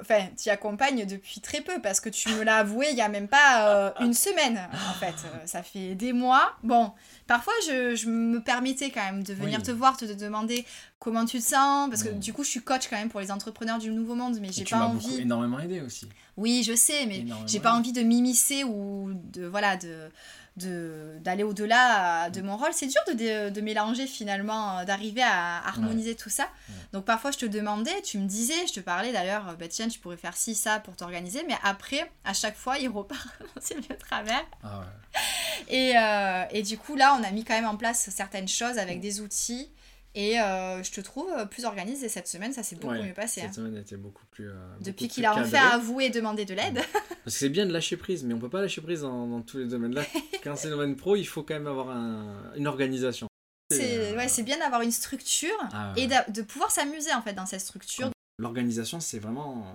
tu accompagnes depuis très peu parce que tu me l'as avoué il y a même pas euh, une semaine en fait. Euh, ça fait des mois. Bon, parfois je, je me permettais quand même de venir te voir, te, te, demander comment tu te sens parce que du coup je suis coach quand même pour les entrepreneurs du nouveau monde mais j'ai pas envie. énormément aidé aussi. Oui, je sais, mais j'ai pas envie de m'immiscer ou de voilà de d'aller au-delà de mon rôle. C'est dur de, de, mélanger finalement, euh, d'arriver à harmoniser tout ça. Donc parfois je te demandais, tu me disais, je te parlais d'ailleurs, bah, tiens, tu pourrais faire ci, ça pour t'organiser, mais après, à chaque fois, il repart c'est le travers. Ah ouais. et, euh, et, du coup, là, on a mis quand même en place certaines choses avec des outils et euh, je te trouve euh, plus organisée cette semaine, ça s'est beaucoup mieux passé. Cette hein. semaine était beaucoup plus. Euh, Depuis qu'il a enfin avoué et demandé de l'aide. Parce que c'est bien de lâcher prise, mais on peut pas lâcher prise dans, tous les domaines. Là, quand c'est le domaine pro, il faut quand même avoir une organisation. C'est ouais, bien d'avoir une structure ah et de pouvoir s'amuser en fait dans cette structure, l'organisation, c'est vraiment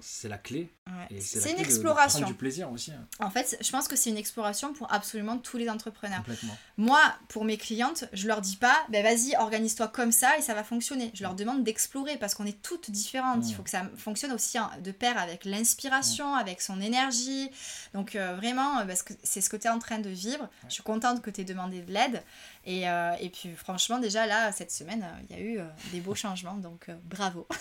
c'est la clé. C'est une exploration. du plaisir aussi. Hein. En fait, je pense que c'est une exploration pour absolument tous les entrepreneurs. Moi, pour mes clientes, je leur dis pas, ben vas-y, organise-toi comme ça et ça va fonctionner. Je leur demande d'explorer parce qu'on est toutes différentes. Il faut que ça fonctionne aussi hein, de pair avec l'inspiration, avec son énergie. Donc euh, vraiment, euh, parce que c'est ce que tu es en train de vivre. Je suis contente que tu aies demandé de l'aide. Et, euh, et, puis franchement, déjà là, cette semaine, il y a eu des beaux changements. Donc bravo.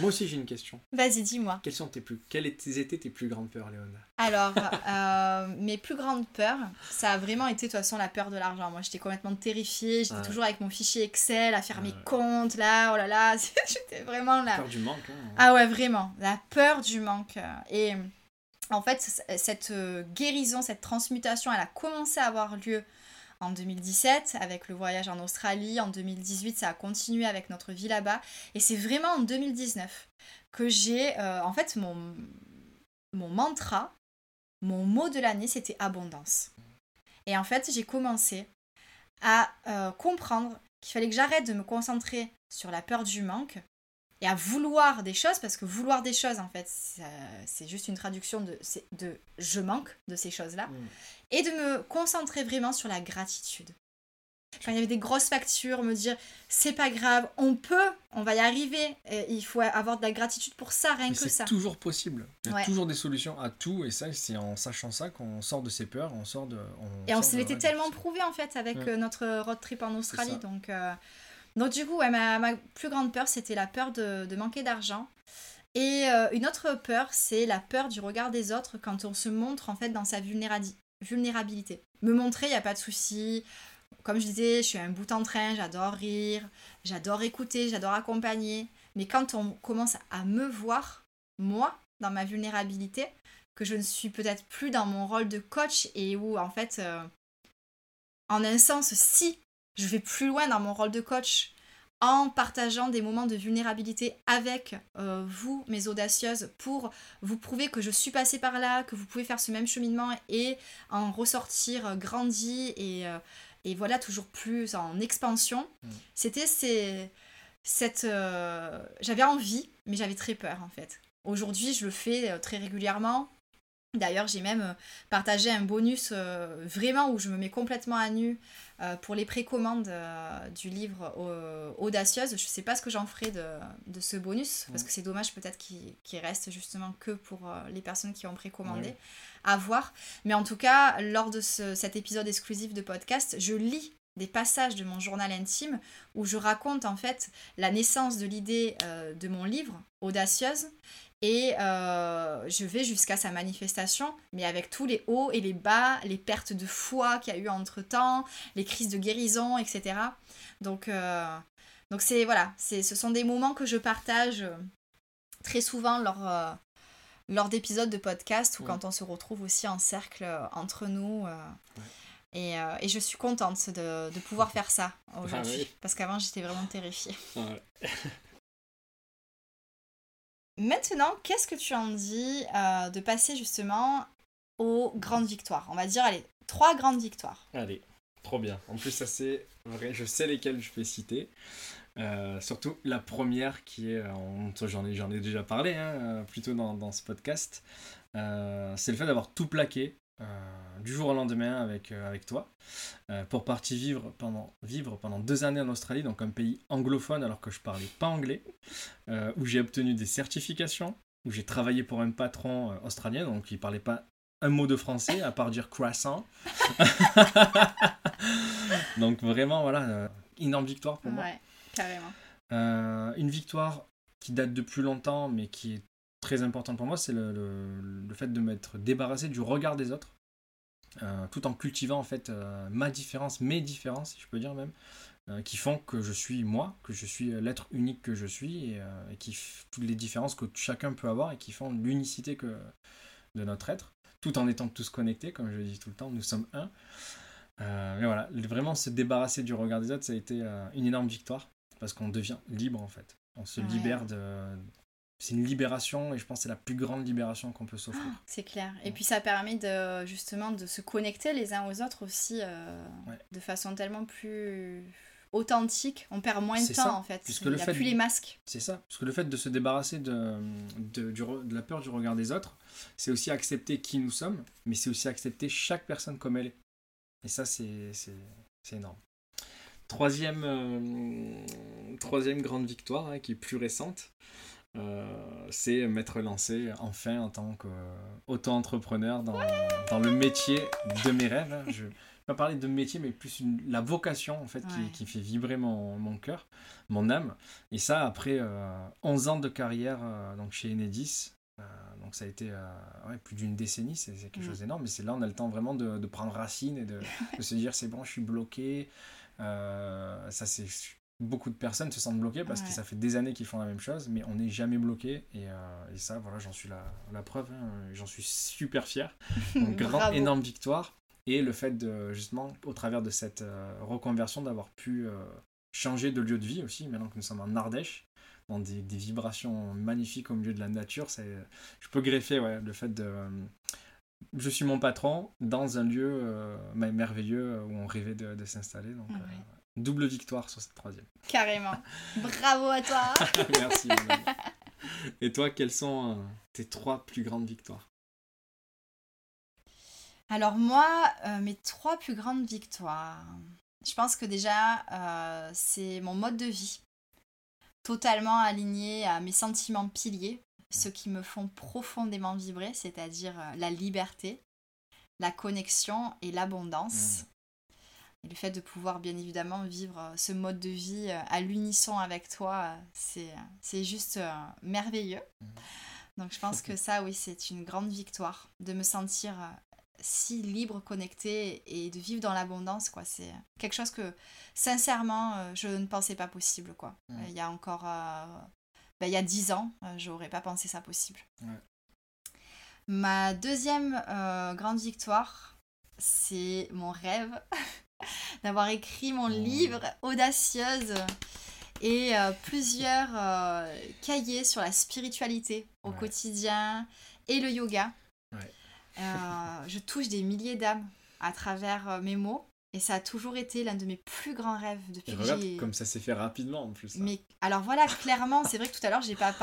Moi aussi, j'ai une question. Vas-y, dis-moi. Quelles, sont tes plus... Quelles étaient tes plus grandes peurs, Léona? Alors, euh, mes plus grandes peurs, ça a vraiment été de toute façon la peur de l'argent. Moi, j'étais complètement terrifiée. J'étais toujours avec mon fichier Excel à faire mes comptes, là, oh là là. j'étais vraiment là. La peur du manque. Hein. Ah ouais, vraiment. La peur du manque. Et en fait, cette euh, guérison, cette transmutation, elle a commencé à avoir lieu en 2017 avec le voyage en Australie. En 2018, ça a continué avec notre vie là-bas. Et c'est vraiment en 2019 que j'ai, euh, en fait, mon, mon mantra, mon mot de l'année, c'était abondance. Et en fait, j'ai commencé à euh, comprendre qu'il fallait que j'arrête de me concentrer sur la peur du manque et à vouloir des choses, parce que vouloir des choses, en fait, c'est juste une traduction de, de je manque de ces choses-là, mm. et de me concentrer vraiment sur la gratitude. Quand il y avait des grosses factures, me dire c'est pas grave, on peut, on va y arriver. il faut avoir de la gratitude pour ça, rien que ça. C'est toujours possible. Il y a toujours des solutions à tout, et ça, c'est en sachant ça qu'on sort de ses peurs, on sort de. et on s'est tellement prouvé en fait avec euh, notre road trip en Australie, donc. Euh, donc du coup, ma, plus grande peur, c'était la peur de, manquer d'argent. Et euh, une autre peur, c'est la peur du regard des autres quand on se montre en fait dans sa vulnérabilité. Me montrer, il n'y a pas de souci. Comme je disais, je suis un bout en train, j'adore rire, j'adore écouter, j'adore accompagner. Mais quand on commence à me voir, moi, dans ma vulnérabilité, que je ne suis peut-être plus dans mon rôle de coach et où en fait, euh, en un sens, si je vais plus loin dans mon rôle de coach en partageant des moments de vulnérabilité avec euh, vous, mes audacieuses, pour vous prouver que je suis passée par là, que vous pouvez faire ce même cheminement et en ressortir euh, grandi et, euh, et, voilà, toujours plus en expansion. Mm. C'était cette... j'avais envie, mais j'avais très peur en fait. Aujourd'hui, je le fais très régulièrement. D'ailleurs, j'ai même partagé un bonus vraiment où je me mets complètement à nu euh, pour les précommandes euh, du livre Audacieuse, je ne sais pas ce que j'en ferai de, ce bonus, parce que c'est dommage peut-être qu'il reste justement que pour euh, les personnes qui ont précommandé, à voir. Mais en tout cas, lors de cet épisode exclusif de podcast, je lis des passages de mon journal intime où je raconte en fait la naissance de l'idée de mon livre Audacieuse et euh, je vais jusqu'à sa manifestation, mais avec tous les hauts et les bas, les pertes de foi qu'il y a eu entre-temps, les crises de guérison, etc. Donc, euh, donc c'est voilà, c'est, ce sont des moments que je partage euh, très souvent lors, lors d'épisodes de podcast ou quand on se retrouve aussi en cercle entre nous. Et, et, je suis contente de, de pouvoir faire ça aujourd'hui, ah parce qu'avant j'étais vraiment terrifiée. Maintenant, qu'est-ce que tu en dis euh, de passer justement aux grandes victoires? On va dire, allez, trois grandes victoires. Allez, trop bien. En plus, ça c'est vrai, je sais lesquelles je peux citer. Euh, surtout la première qui est, j'en ai, déjà parlé hein, plutôt dans, ce podcast, euh, c'est le fait d'avoir tout plaqué euh, du jour au lendemain avec, euh, avec toi euh, pour partir vivre pendant, vivre pendant deux années en Australie, donc un pays anglophone alors que je parlais pas anglais, où j'ai obtenu des certifications, où j'ai travaillé pour un patron australien, donc il parlait pas un mot de français à part dire croissant. donc vraiment, voilà, énorme victoire pour moi. Une victoire qui date de plus longtemps, mais qui est très important pour moi, c'est le, le, fait de m'être débarrassé du regard des autres. tout en cultivant en fait ma différence, mes différences, si je peux dire même, qui font que je suis moi, que je suis l'être unique que je suis, et, qui toutes les différences que chacun peut avoir et qui font l'unicité que de notre être, tout en étant tous connectés, comme je dis tout le temps, nous sommes un. mais voilà, vraiment se débarrasser du regard des autres, ça a été une énorme victoire, parce qu'on devient libre en fait. On se libère de, c'est une libération et je pense que c'est la plus grande libération qu'on peut s'offrir. Ah, c'est clair. Et puis ça permet de justement de se connecter les uns aux autres aussi euh, de façon tellement plus authentique. On perd moins de temps en fait. Puisque Il n'y a plus les masques. C'est ça. Parce que le fait de se débarrasser de, de, de la peur du regard des autres, c'est aussi accepter qui nous sommes, mais c'est aussi accepter chaque personne comme elle est. Et ça, c'est énorme. Troisième, euh, troisième grande victoire hein, qui est plus récente. Euh, c'est m'être lancé enfin en tant qu'auto-entrepreneur dans, dans, le métier de mes rêves. Je ne vais pas parler de métier, mais plus la vocation en fait qui, qui, fait vibrer mon, mon cœur, mon âme. Et ça, après 11 euh, ans de carrière euh, donc chez Enedis, donc ça a été plus d'une décennie, c'est quelque chose d'énorme. Mais c'est là on a le temps vraiment de, de prendre racine et de, de se dire c'est bon, je suis bloqué. ça c'est beaucoup de personnes se sentent bloquées parce que ça fait des années qu'ils font la même chose, mais on n'est jamais bloqué. Et, euh, et, ça, voilà, j'en suis la, la preuve. Hein. J'en suis super fier. Donc, grande, énorme victoire. Et le fait de, justement, au travers de cette euh, reconversion, d'avoir pu euh, changer de lieu de vie aussi, maintenant que nous sommes en Ardèche, dans des, des vibrations magnifiques au milieu de la nature, c'est, je peux greffer ouais, le fait de je suis mon patron dans un lieu merveilleux où on rêvait de, de s'installer. Donc, Double victoire sur cette troisième. Carrément. Bravo à toi. Merci. Et toi, quelles sont euh, tes trois plus grandes victoires? Alors moi, euh, mes trois plus grandes victoires, je pense que déjà, euh, c'est mon mode de vie. Totalement aligné à mes sentiments piliers, ceux qui me font profondément vibrer, c'est-à-dire la liberté, la connexion et l'abondance. Mmh. Et le fait de pouvoir bien évidemment vivre euh, ce mode de vie euh, à l'unisson avec toi, euh, c'est juste merveilleux. Mmh. Donc je pense que ça, oui, c'est une grande victoire de me sentir si libre, connecté et de vivre dans l'abondance, quoi. C'est quelque chose que, sincèrement, je ne pensais pas possible, quoi. Mmh. Il y a encore... Ben, il y a dix ans, j'aurais pas pensé ça possible. Ma deuxième grande victoire, c'est mon rêve d'avoir écrit mon oh. livre Audacieuse et euh, plusieurs euh, cahiers sur la spiritualité au quotidien et le yoga. Euh, je touche des milliers d'âmes à travers mes mots et ça a toujours été l'un de mes plus grands rêves depuis que j'ai... comme ça s'est fait rapidement en plus. Hein. Mais alors voilà, clairement, c'est vrai que tout à l'heure, j'ai pas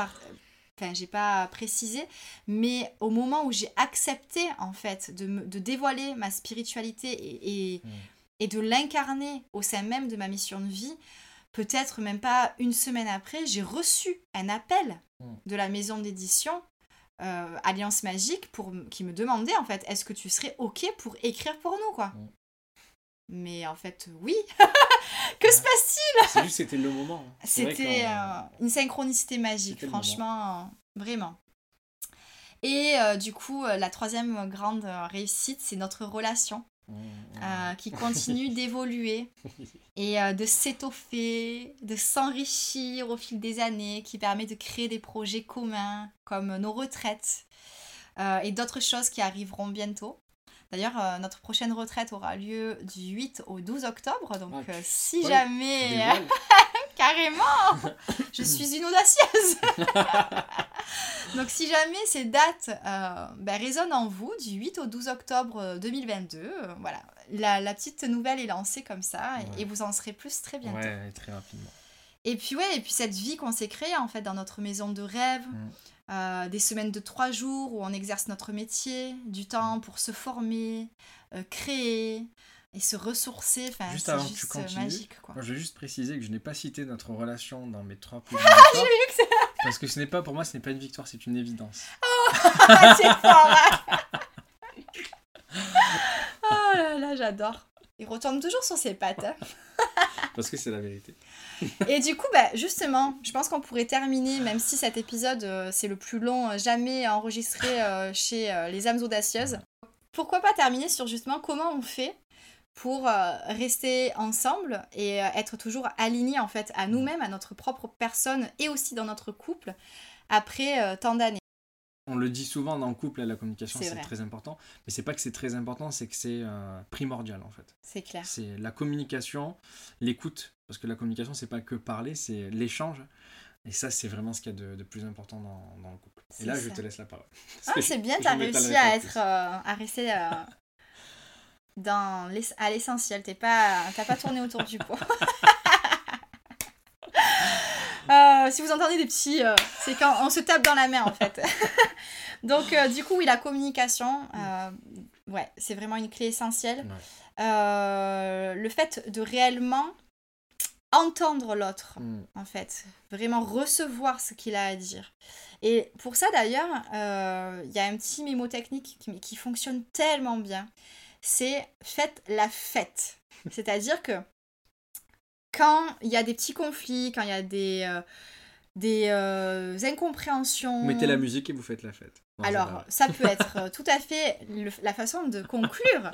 Enfin, j'ai pas précisé, mais au moment où j'ai accepté en fait de, de dévoiler ma spiritualité et, et de l'incarner au sein même de ma mission de vie, peut-être même pas une semaine après, j'ai reçu un appel hmm. de la maison d'édition euh, Alliance Magique pour, qui me demandait en fait est-ce que tu serais ok pour écrire pour nous quoi hmm. Mais en fait, oui. que se passe-t-il? C'est juste c'était le moment. C'était euh, une synchronicité magique, franchement, vraiment. Et euh, du coup, la troisième grande réussite, c'est notre relation. Euh, qui continue d'évoluer et euh, de s'étoffer, de s'enrichir au fil des années, qui permet de créer des projets communs comme nos retraites euh, et d'autres choses qui arriveront bientôt. D'ailleurs, notre prochaine retraite aura lieu du 8 au 12 octobre, donc ah, si jamais... Carrément Je suis une audacieuse Donc si jamais ces dates euh, ben, résonnent en vous, du 8 au 12 octobre 2022, euh, voilà, la, petite nouvelle est lancée comme ça et, vous en serez plus très bientôt. Ouais, très rapidement. Et puis ouais, et puis cette vie qu'on s'est créée en fait dans notre maison de rêve, mm. euh, des semaines de trois jours où on exerce notre métier, du temps pour se former, créer, et se ressourcer. Enfin, juste avant que tu continues, magique, quoi. Moi, je vais juste préciser que je n'ai pas cité notre relation dans mes trois plus ah, j'ai vu que. Parce que ce n'est pas, pour moi, ce n'est pas une victoire, c'est une évidence. Oh, c'est fort hein. Oh là là, j'adore. Il retourne toujours sur ses pattes. Hein. Parce que c'est la vérité. Et du coup, bah, justement, je pense qu'on pourrait terminer, même si cet épisode, euh, c'est le plus long jamais enregistré euh, chez euh, Les âmes audacieuses pourquoi pas terminer sur justement comment on fait pour euh, rester ensemble et euh, être toujours alignés en fait à nous-mêmes, à notre propre personne et aussi dans notre couple après euh, tant d'années. On le dit souvent dans le couple, la communication c'est très important, mais c'est pas que c'est très important, c'est que c'est primordial en fait. C'est clair. C'est la communication, l'écoute, parce que la communication c'est pas que parler, c'est l'échange. Et ça, c'est vraiment ce qu'il y a de, plus important dans, le couple. Et là, je te laisse la parole. Ah, c'est bien, tu as réussi à, être, à rester dans à l'essentiel. T'es pas, t'as pas tourné autour du pot. Euh, si vous entendez des petits, euh, c'est quand on se tape dans la main en fait. Donc euh, du coup, oui, la communication, ouais, c'est vraiment une clé essentielle. le fait de réellement entendre l'autre, mm. en fait, vraiment recevoir ce qu'il a à dire. Et pour ça d'ailleurs, il y a un petit mémotechnique qui, qui fonctionne tellement bien c'est faites la fête. C'est-à-dire que quand il y a des petits conflits, quand il y a des, euh, des euh, incompréhensions. Vous mettez la musique et vous faites la fête. Alors, ça peut être euh, tout à fait la façon de conclure.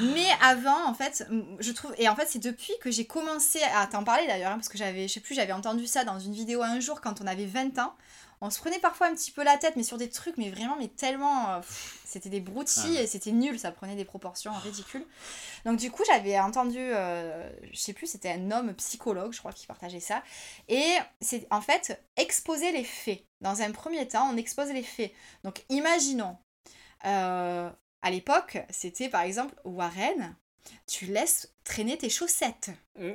Mais avant, en fait, je trouve. Et en fait, c'est depuis que j'ai commencé à t'en parler d'ailleurs, hein, parce que j'avais, je sais plus, j'avais entendu ça dans une vidéo un jour quand on avait 20 ans on se prenait parfois un petit peu la tête, mais sur des trucs, mais vraiment, mais tellement. Euh, c'était des broutilles ah et c'était nul, ça prenait des proportions ridicules. Donc, du coup, j'avais entendu, euh, je sais plus, c'était un homme psychologue, je crois, qui partageait ça. Et c'est en fait exposer les faits. Dans un premier temps, on expose les faits. Donc, imaginons, euh, à l'époque, c'était par exemple Warren, tu laisses traîner tes chaussettes. Mm.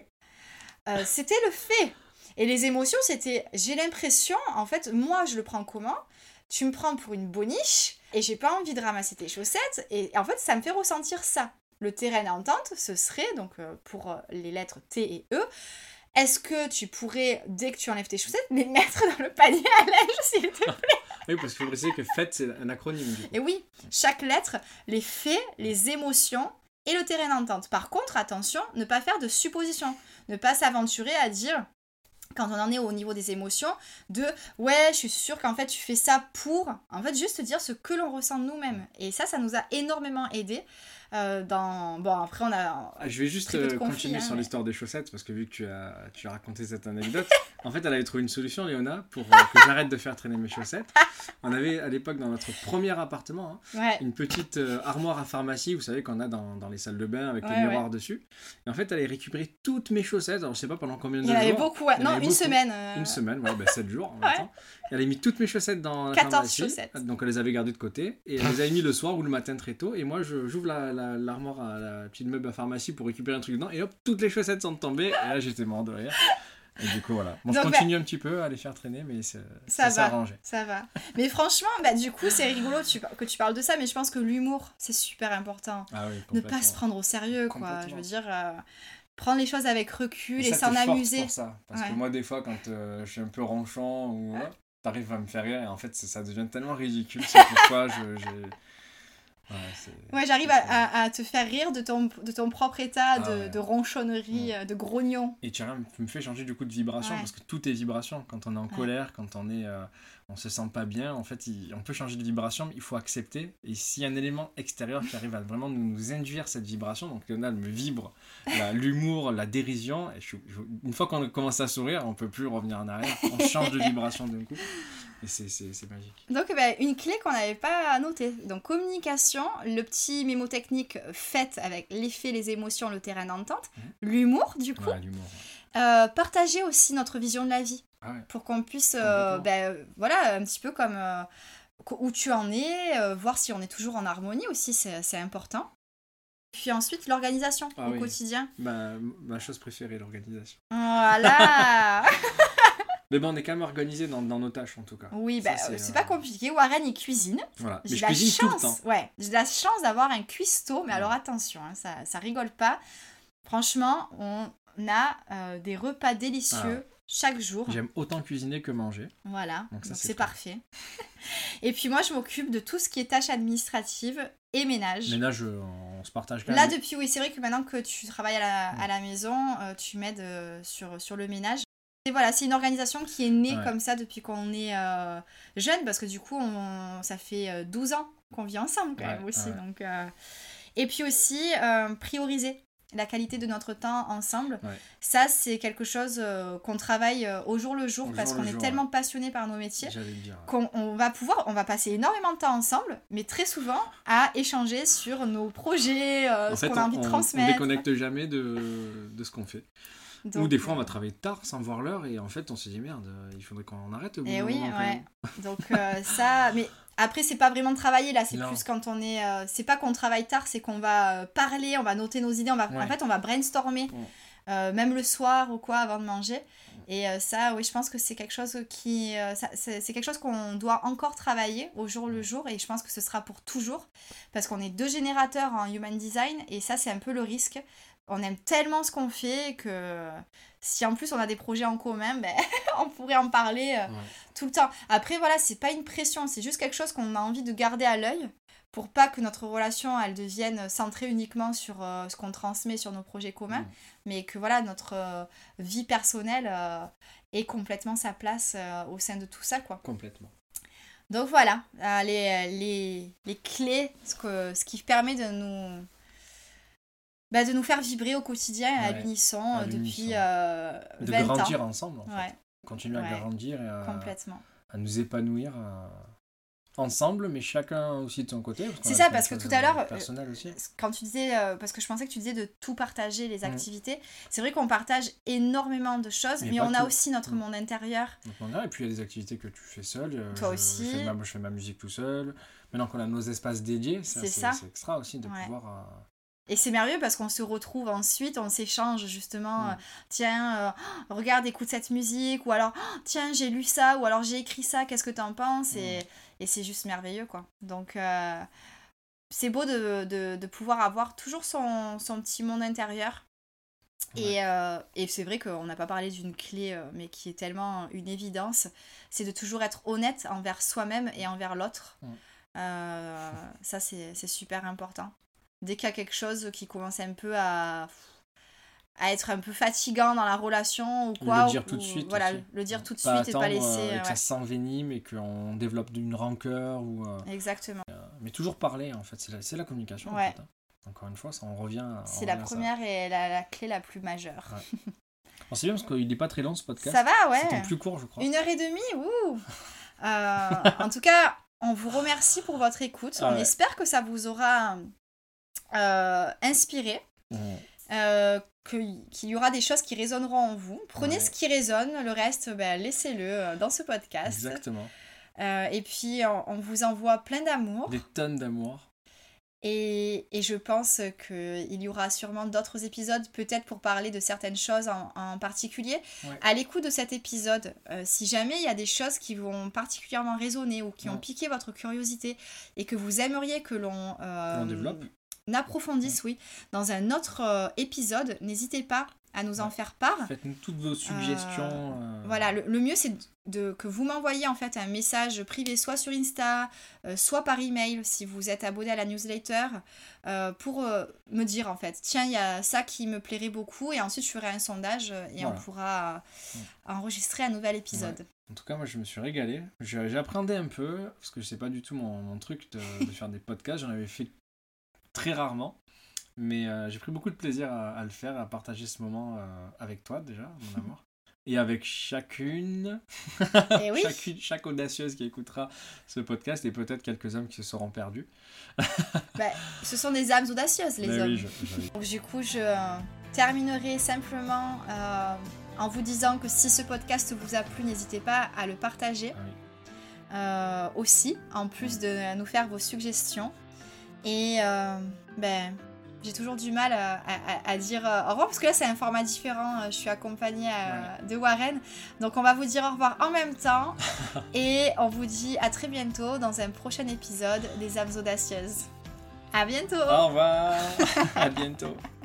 c'était le fait. Et les émotions, c'était, j'ai l'impression, en fait, moi, je le prends comment Tu me prends pour une boniche et j'ai pas envie de ramasser tes chaussettes. Et en fait, ça me fait ressentir ça. Le terrain d'entente, ce serait, donc euh, pour euh, les lettres T et E, est-ce que tu pourrais, dès que tu enlèves tes chaussettes, les mettre dans le panier à linge, s'il te plaît? Oui, parce qu'il faut préciser que fait, c'est un acronyme. Et oui, chaque lettre, les faits, les émotions et le terrain d'entente. Par contre, attention, ne pas faire de suppositions. Ne pas s'aventurer à dire quand on en est au niveau des émotions, de ouais, je suis sûre qu'en fait tu fais ça pour, en fait, juste dire ce que l'on ressent nous-mêmes. Et ça, ça nous a énormément aidé. Euh, dans... Bon, après, on a. Ah, je vais juste euh, continuer hein, sur l'histoire des chaussettes, parce que vu que tu as, tu as raconté cette anecdote, en fait, elle avait trouvé une solution, Léona, pour euh, que j'arrête de faire traîner mes chaussettes. On avait à l'époque, dans notre premier appartement, hein, une petite armoire à pharmacie, vous savez, qu'on a dans, dans, les salles de bain avec les miroirs dessus. Et en fait, elle avait récupéré toutes mes chaussettes, alors je sais pas pendant combien de jours. Il y en avait beaucoup, non, une semaine. Une semaine, ouais, bah, 7 jours en même temps. Elle avait mis toutes mes chaussettes dans la 14 pharmacie, chaussettes. Donc elle les avait gardées de côté. Et elle les avait mis le soir ou le matin très tôt. Et moi, j'ouvre l'armoire la, à la petite meuble à pharmacie pour récupérer un truc dedans. Et hop, toutes les chaussettes sont tombées. Et là, j'étais mort de rire. Et du coup, voilà. Bon, je continue un petit peu à les faire traîner, mais ça, ça va. Ça va. Mais franchement, bah, du coup, c'est rigolo que tu parles de ça, mais je pense que l'humour, c'est super important. Ah oui, ne pas se prendre au sérieux, quoi. Je veux dire. Euh, prendre les choses avec recul et, s'en amuser. Pour ça. Parce que moi, des fois, quand euh, je suis un peu ronchant ou t'arrives à me faire rire et en fait, ça devient tellement ridicule. C'est pourquoi j'ai Ouais, j'arrive à, à, te faire rire de ton, de ton propre état ah de, de, ronchonnerie, euh, de grognon. Et tu me fais changer du coup de vibration parce que tout est vibration. Quand on est en colère, quand on est, euh, on se sent pas bien, en fait, on peut changer de vibration, mais il faut accepter. Et s'il y a un élément extérieur qui arrive à vraiment nous, induire cette vibration, donc Léonard me vibre l'humour, la, dérision, et une fois qu'on commence à sourire, on peut plus revenir en arrière. On change de vibration d'un coup. Et c'est magique. Donc, bah, une clé qu'on n'avait pas notée. Donc, communication, le petit mémotechnique fait avec l'effet, les émotions, le terrain d'entente, mhm. l'humour, du coup. Euh, partager aussi notre vision de la vie. Ah pour qu'on puisse, euh, bah, voilà, un petit peu comme euh, où tu en es, voir si on est toujours en harmonie aussi, c'est important. Puis ensuite, l'organisation ah au quotidien. Ma, ma chose préférée, l'organisation. Voilà Mais bon, on est quand même organisé dans, dans, nos tâches en tout cas. Oui, bah, c'est pas euh, compliqué. Warren, il cuisine. Voilà. Je cuisine chance. Ouais, j'ai la chance d'avoir un cuistot, mais alors attention, hein, ça, ça rigole pas. Franchement, on a euh, des repas délicieux. Ah. Chaque jour. J'aime autant cuisiner que manger. Voilà, donc c'est parfait. et puis moi, je m'occupe de tout ce qui est tâches administratives et ménage. Ménage, euh, on se partage quand même. Là, depuis, oui, c'est vrai que maintenant que tu travailles à la, à la maison, tu m'aides sur, sur le ménage. Et voilà, c'est une organisation qui est née comme ça depuis qu'on est euh, jeune, parce que du coup, on, ça fait 12 euh, ans qu'on vit ensemble quand même aussi. ouais. Donc, euh, Et puis aussi, euh, prioriser la qualité de notre temps ensemble. Ça, c'est quelque chose qu'on travaille au jour le jour Au parce qu'on est jour, tellement passionné par nos métiers qu'on on va pouvoir, on va passer énormément de temps ensemble, mais très souvent à échanger sur nos projets, ce qu'on a envie de on- on transmettre. déconnecte jamais de, de ce qu'on fait. Ou des fois, on va euh, travailler tard sans voir l'heure et en fait, on se dit merde, il faudrait qu'on arrête au bout Et d'un oui, moment, ouais. Donc euh, ça, mais après c'est pas vraiment travailler là, c'est plus quand on est, euh, c'est pas qu'on travaille tard, c'est qu'on va euh, parler, on va noter nos idées, on va, en fait on va brainstormer, Ouais. euh, même le soir ou quoi avant de manger. Et euh, ça, oui, je pense que c'est quelque chose qui, euh, c'est quelque chose qu'on doit encore travailler au jour le jour, et je pense que ce sera pour toujours, parce qu'on est deux générateurs en human design, et ça c'est un peu le risque. On aime tellement ce qu'on fait que si en plus on a des projets en commun, ben, on pourrait en parler euh, Ouais. tout le temps. Après, voilà, c'est pas une pression, c'est juste quelque chose qu'on a envie de garder à l'œil pour pas que notre relation elle devienne centrée uniquement sur euh, ce qu'on transmet sur nos projets communs, Mm. mais que voilà, notre euh, vie personnelle ait complètement sa place au sein de tout ça, quoi. Complètement. Donc voilà, les, les, les clés, ce, que, ce qui permet de nous, bah, de nous faire vibrer au quotidien à Ouais, l'unisson à euh, depuis l'unisson. euh, De 20 grandir ans. ensemble, en fait. Ouais, Continuer à Ouais. grandir et à, complètement. à nous épanouir euh, ensemble, mais chacun aussi de son côté. C'est ça, de parce que tout à l'heure, euh, euh. Quand tu disais, euh, parce que je pensais que tu disais de tout partager les Mm. activités, c'est vrai qu'on partage énormément de choses, Mais on a aussi notre Mm. monde intérieur. Et puis il y a des activités que tu fais seul. euh, Toi je- aussi. Je fais, ma, je fais ma musique tout seul. Maintenant qu'on a nos espaces dédiés, C'est ça. c'est extra aussi de pouvoir. Et c'est merveilleux parce qu'on se retrouve ensuite, on s'échange justement, Mm. euh, tiens, euh, regarde, écoute cette musique, ou alors, oh, tiens, j'ai lu ça, ou alors j'ai écrit ça, qu'est-ce que t'en penses? Et, et c'est juste merveilleux, quoi. Donc, euh, c'est beau de, de, de pouvoir avoir toujours son, son petit monde intérieur. Et, et c'est vrai qu'on n'a pas parlé d'une clé, mais qui est tellement une évidence, c'est de toujours être honnête envers soi-même et envers l'autre. Mm. Ça, c'est super important. Dès qu'il y a quelque chose qui commence un peu à, à être un peu fatigant dans la relation ou quoi, le dire ou- tout de suite. Voilà, aussi. le dire tout de Pas suite et pas laisser. euh, euh, que ça s'envenime et qu'on développe une rancœur. Ou, euh, ouais, Exactement. mais toujours parler, en fait. C'est la, la communication. en Ouais. fait, hein. Encore une fois, ça, on revient. on C'est la ça. première et la, la clé la plus majeure. Bon, c'est bien parce qu'il n'est pas très long ce podcast. Ça va, ouais. C'est ton plus court, je crois. Une heure et demie, ouh Euh, En tout cas, on vous remercie pour votre écoute. Ah on ouais. espère que ça vous aura euh, inspiré, Ouais. euh, qu'il y aura des choses qui résonneront en vous. Prenez Ouais. ce qui résonne, le reste, ben, laissez-le euh, dans ce podcast. Exactement. Euh, et puis, on, on vous envoie plein d'amour. Des tonnes d'amour. Et, et je pense qu'il y aura sûrement d'autres épisodes, peut-être pour parler de certaines choses en, en particulier. Ouais. À l'écoute de cet épisode, euh, si jamais il y a des choses qui vont particulièrement résonner ou qui ont piqué votre curiosité et que vous aimeriez que l'on euh, L'on développe. Approfondisse, oui, dans un autre euh, épisode, n'hésitez pas à nous en faire part. Faites-nous toutes vos suggestions. euh, Voilà, le, le mieux c'est de, que vous m'envoyiez en fait un message privé, soit sur Insta, euh, soit par email si vous êtes abonné à la newsletter, pour me dire en fait, tiens, il y a ça qui me plairait beaucoup, et ensuite je ferai un sondage et Voilà. on pourra enregistrer un nouvel épisode. En tout cas, moi, je me suis régalé. Je- J'appréhendais un peu, parce que c'est pas du tout mon, mon truc de, de faire des podcasts. J'en avais fait très rarement. Mais euh, j'ai pris beaucoup de plaisir à, à le faire, à partager ce moment euh, avec toi, déjà, mon amour. Et avec chacune, Et oui, chacune, chaque audacieuse qui écoutera ce podcast, et peut-être quelques hommes qui se seront perdus. bah, ce sont des âmes audacieuses les Mais hommes. oui, je- j'avais- Donc, du coup, je euh, terminerai simplement euh, en vous disant que si ce podcast vous a plu, n'hésitez pas à le partager. Ah oui. aussi, en plus de nous faire vos suggestions. Et euh, ben, j'ai toujours du mal à, à- à dire euh, au revoir parce que là c'est un format différent. Je suis accompagnée euh, de Warren, donc on va vous dire au revoir en même temps. et on vous dit à très bientôt dans un prochain épisode des âmes audacieuses. À bientôt. Au revoir, à bientôt.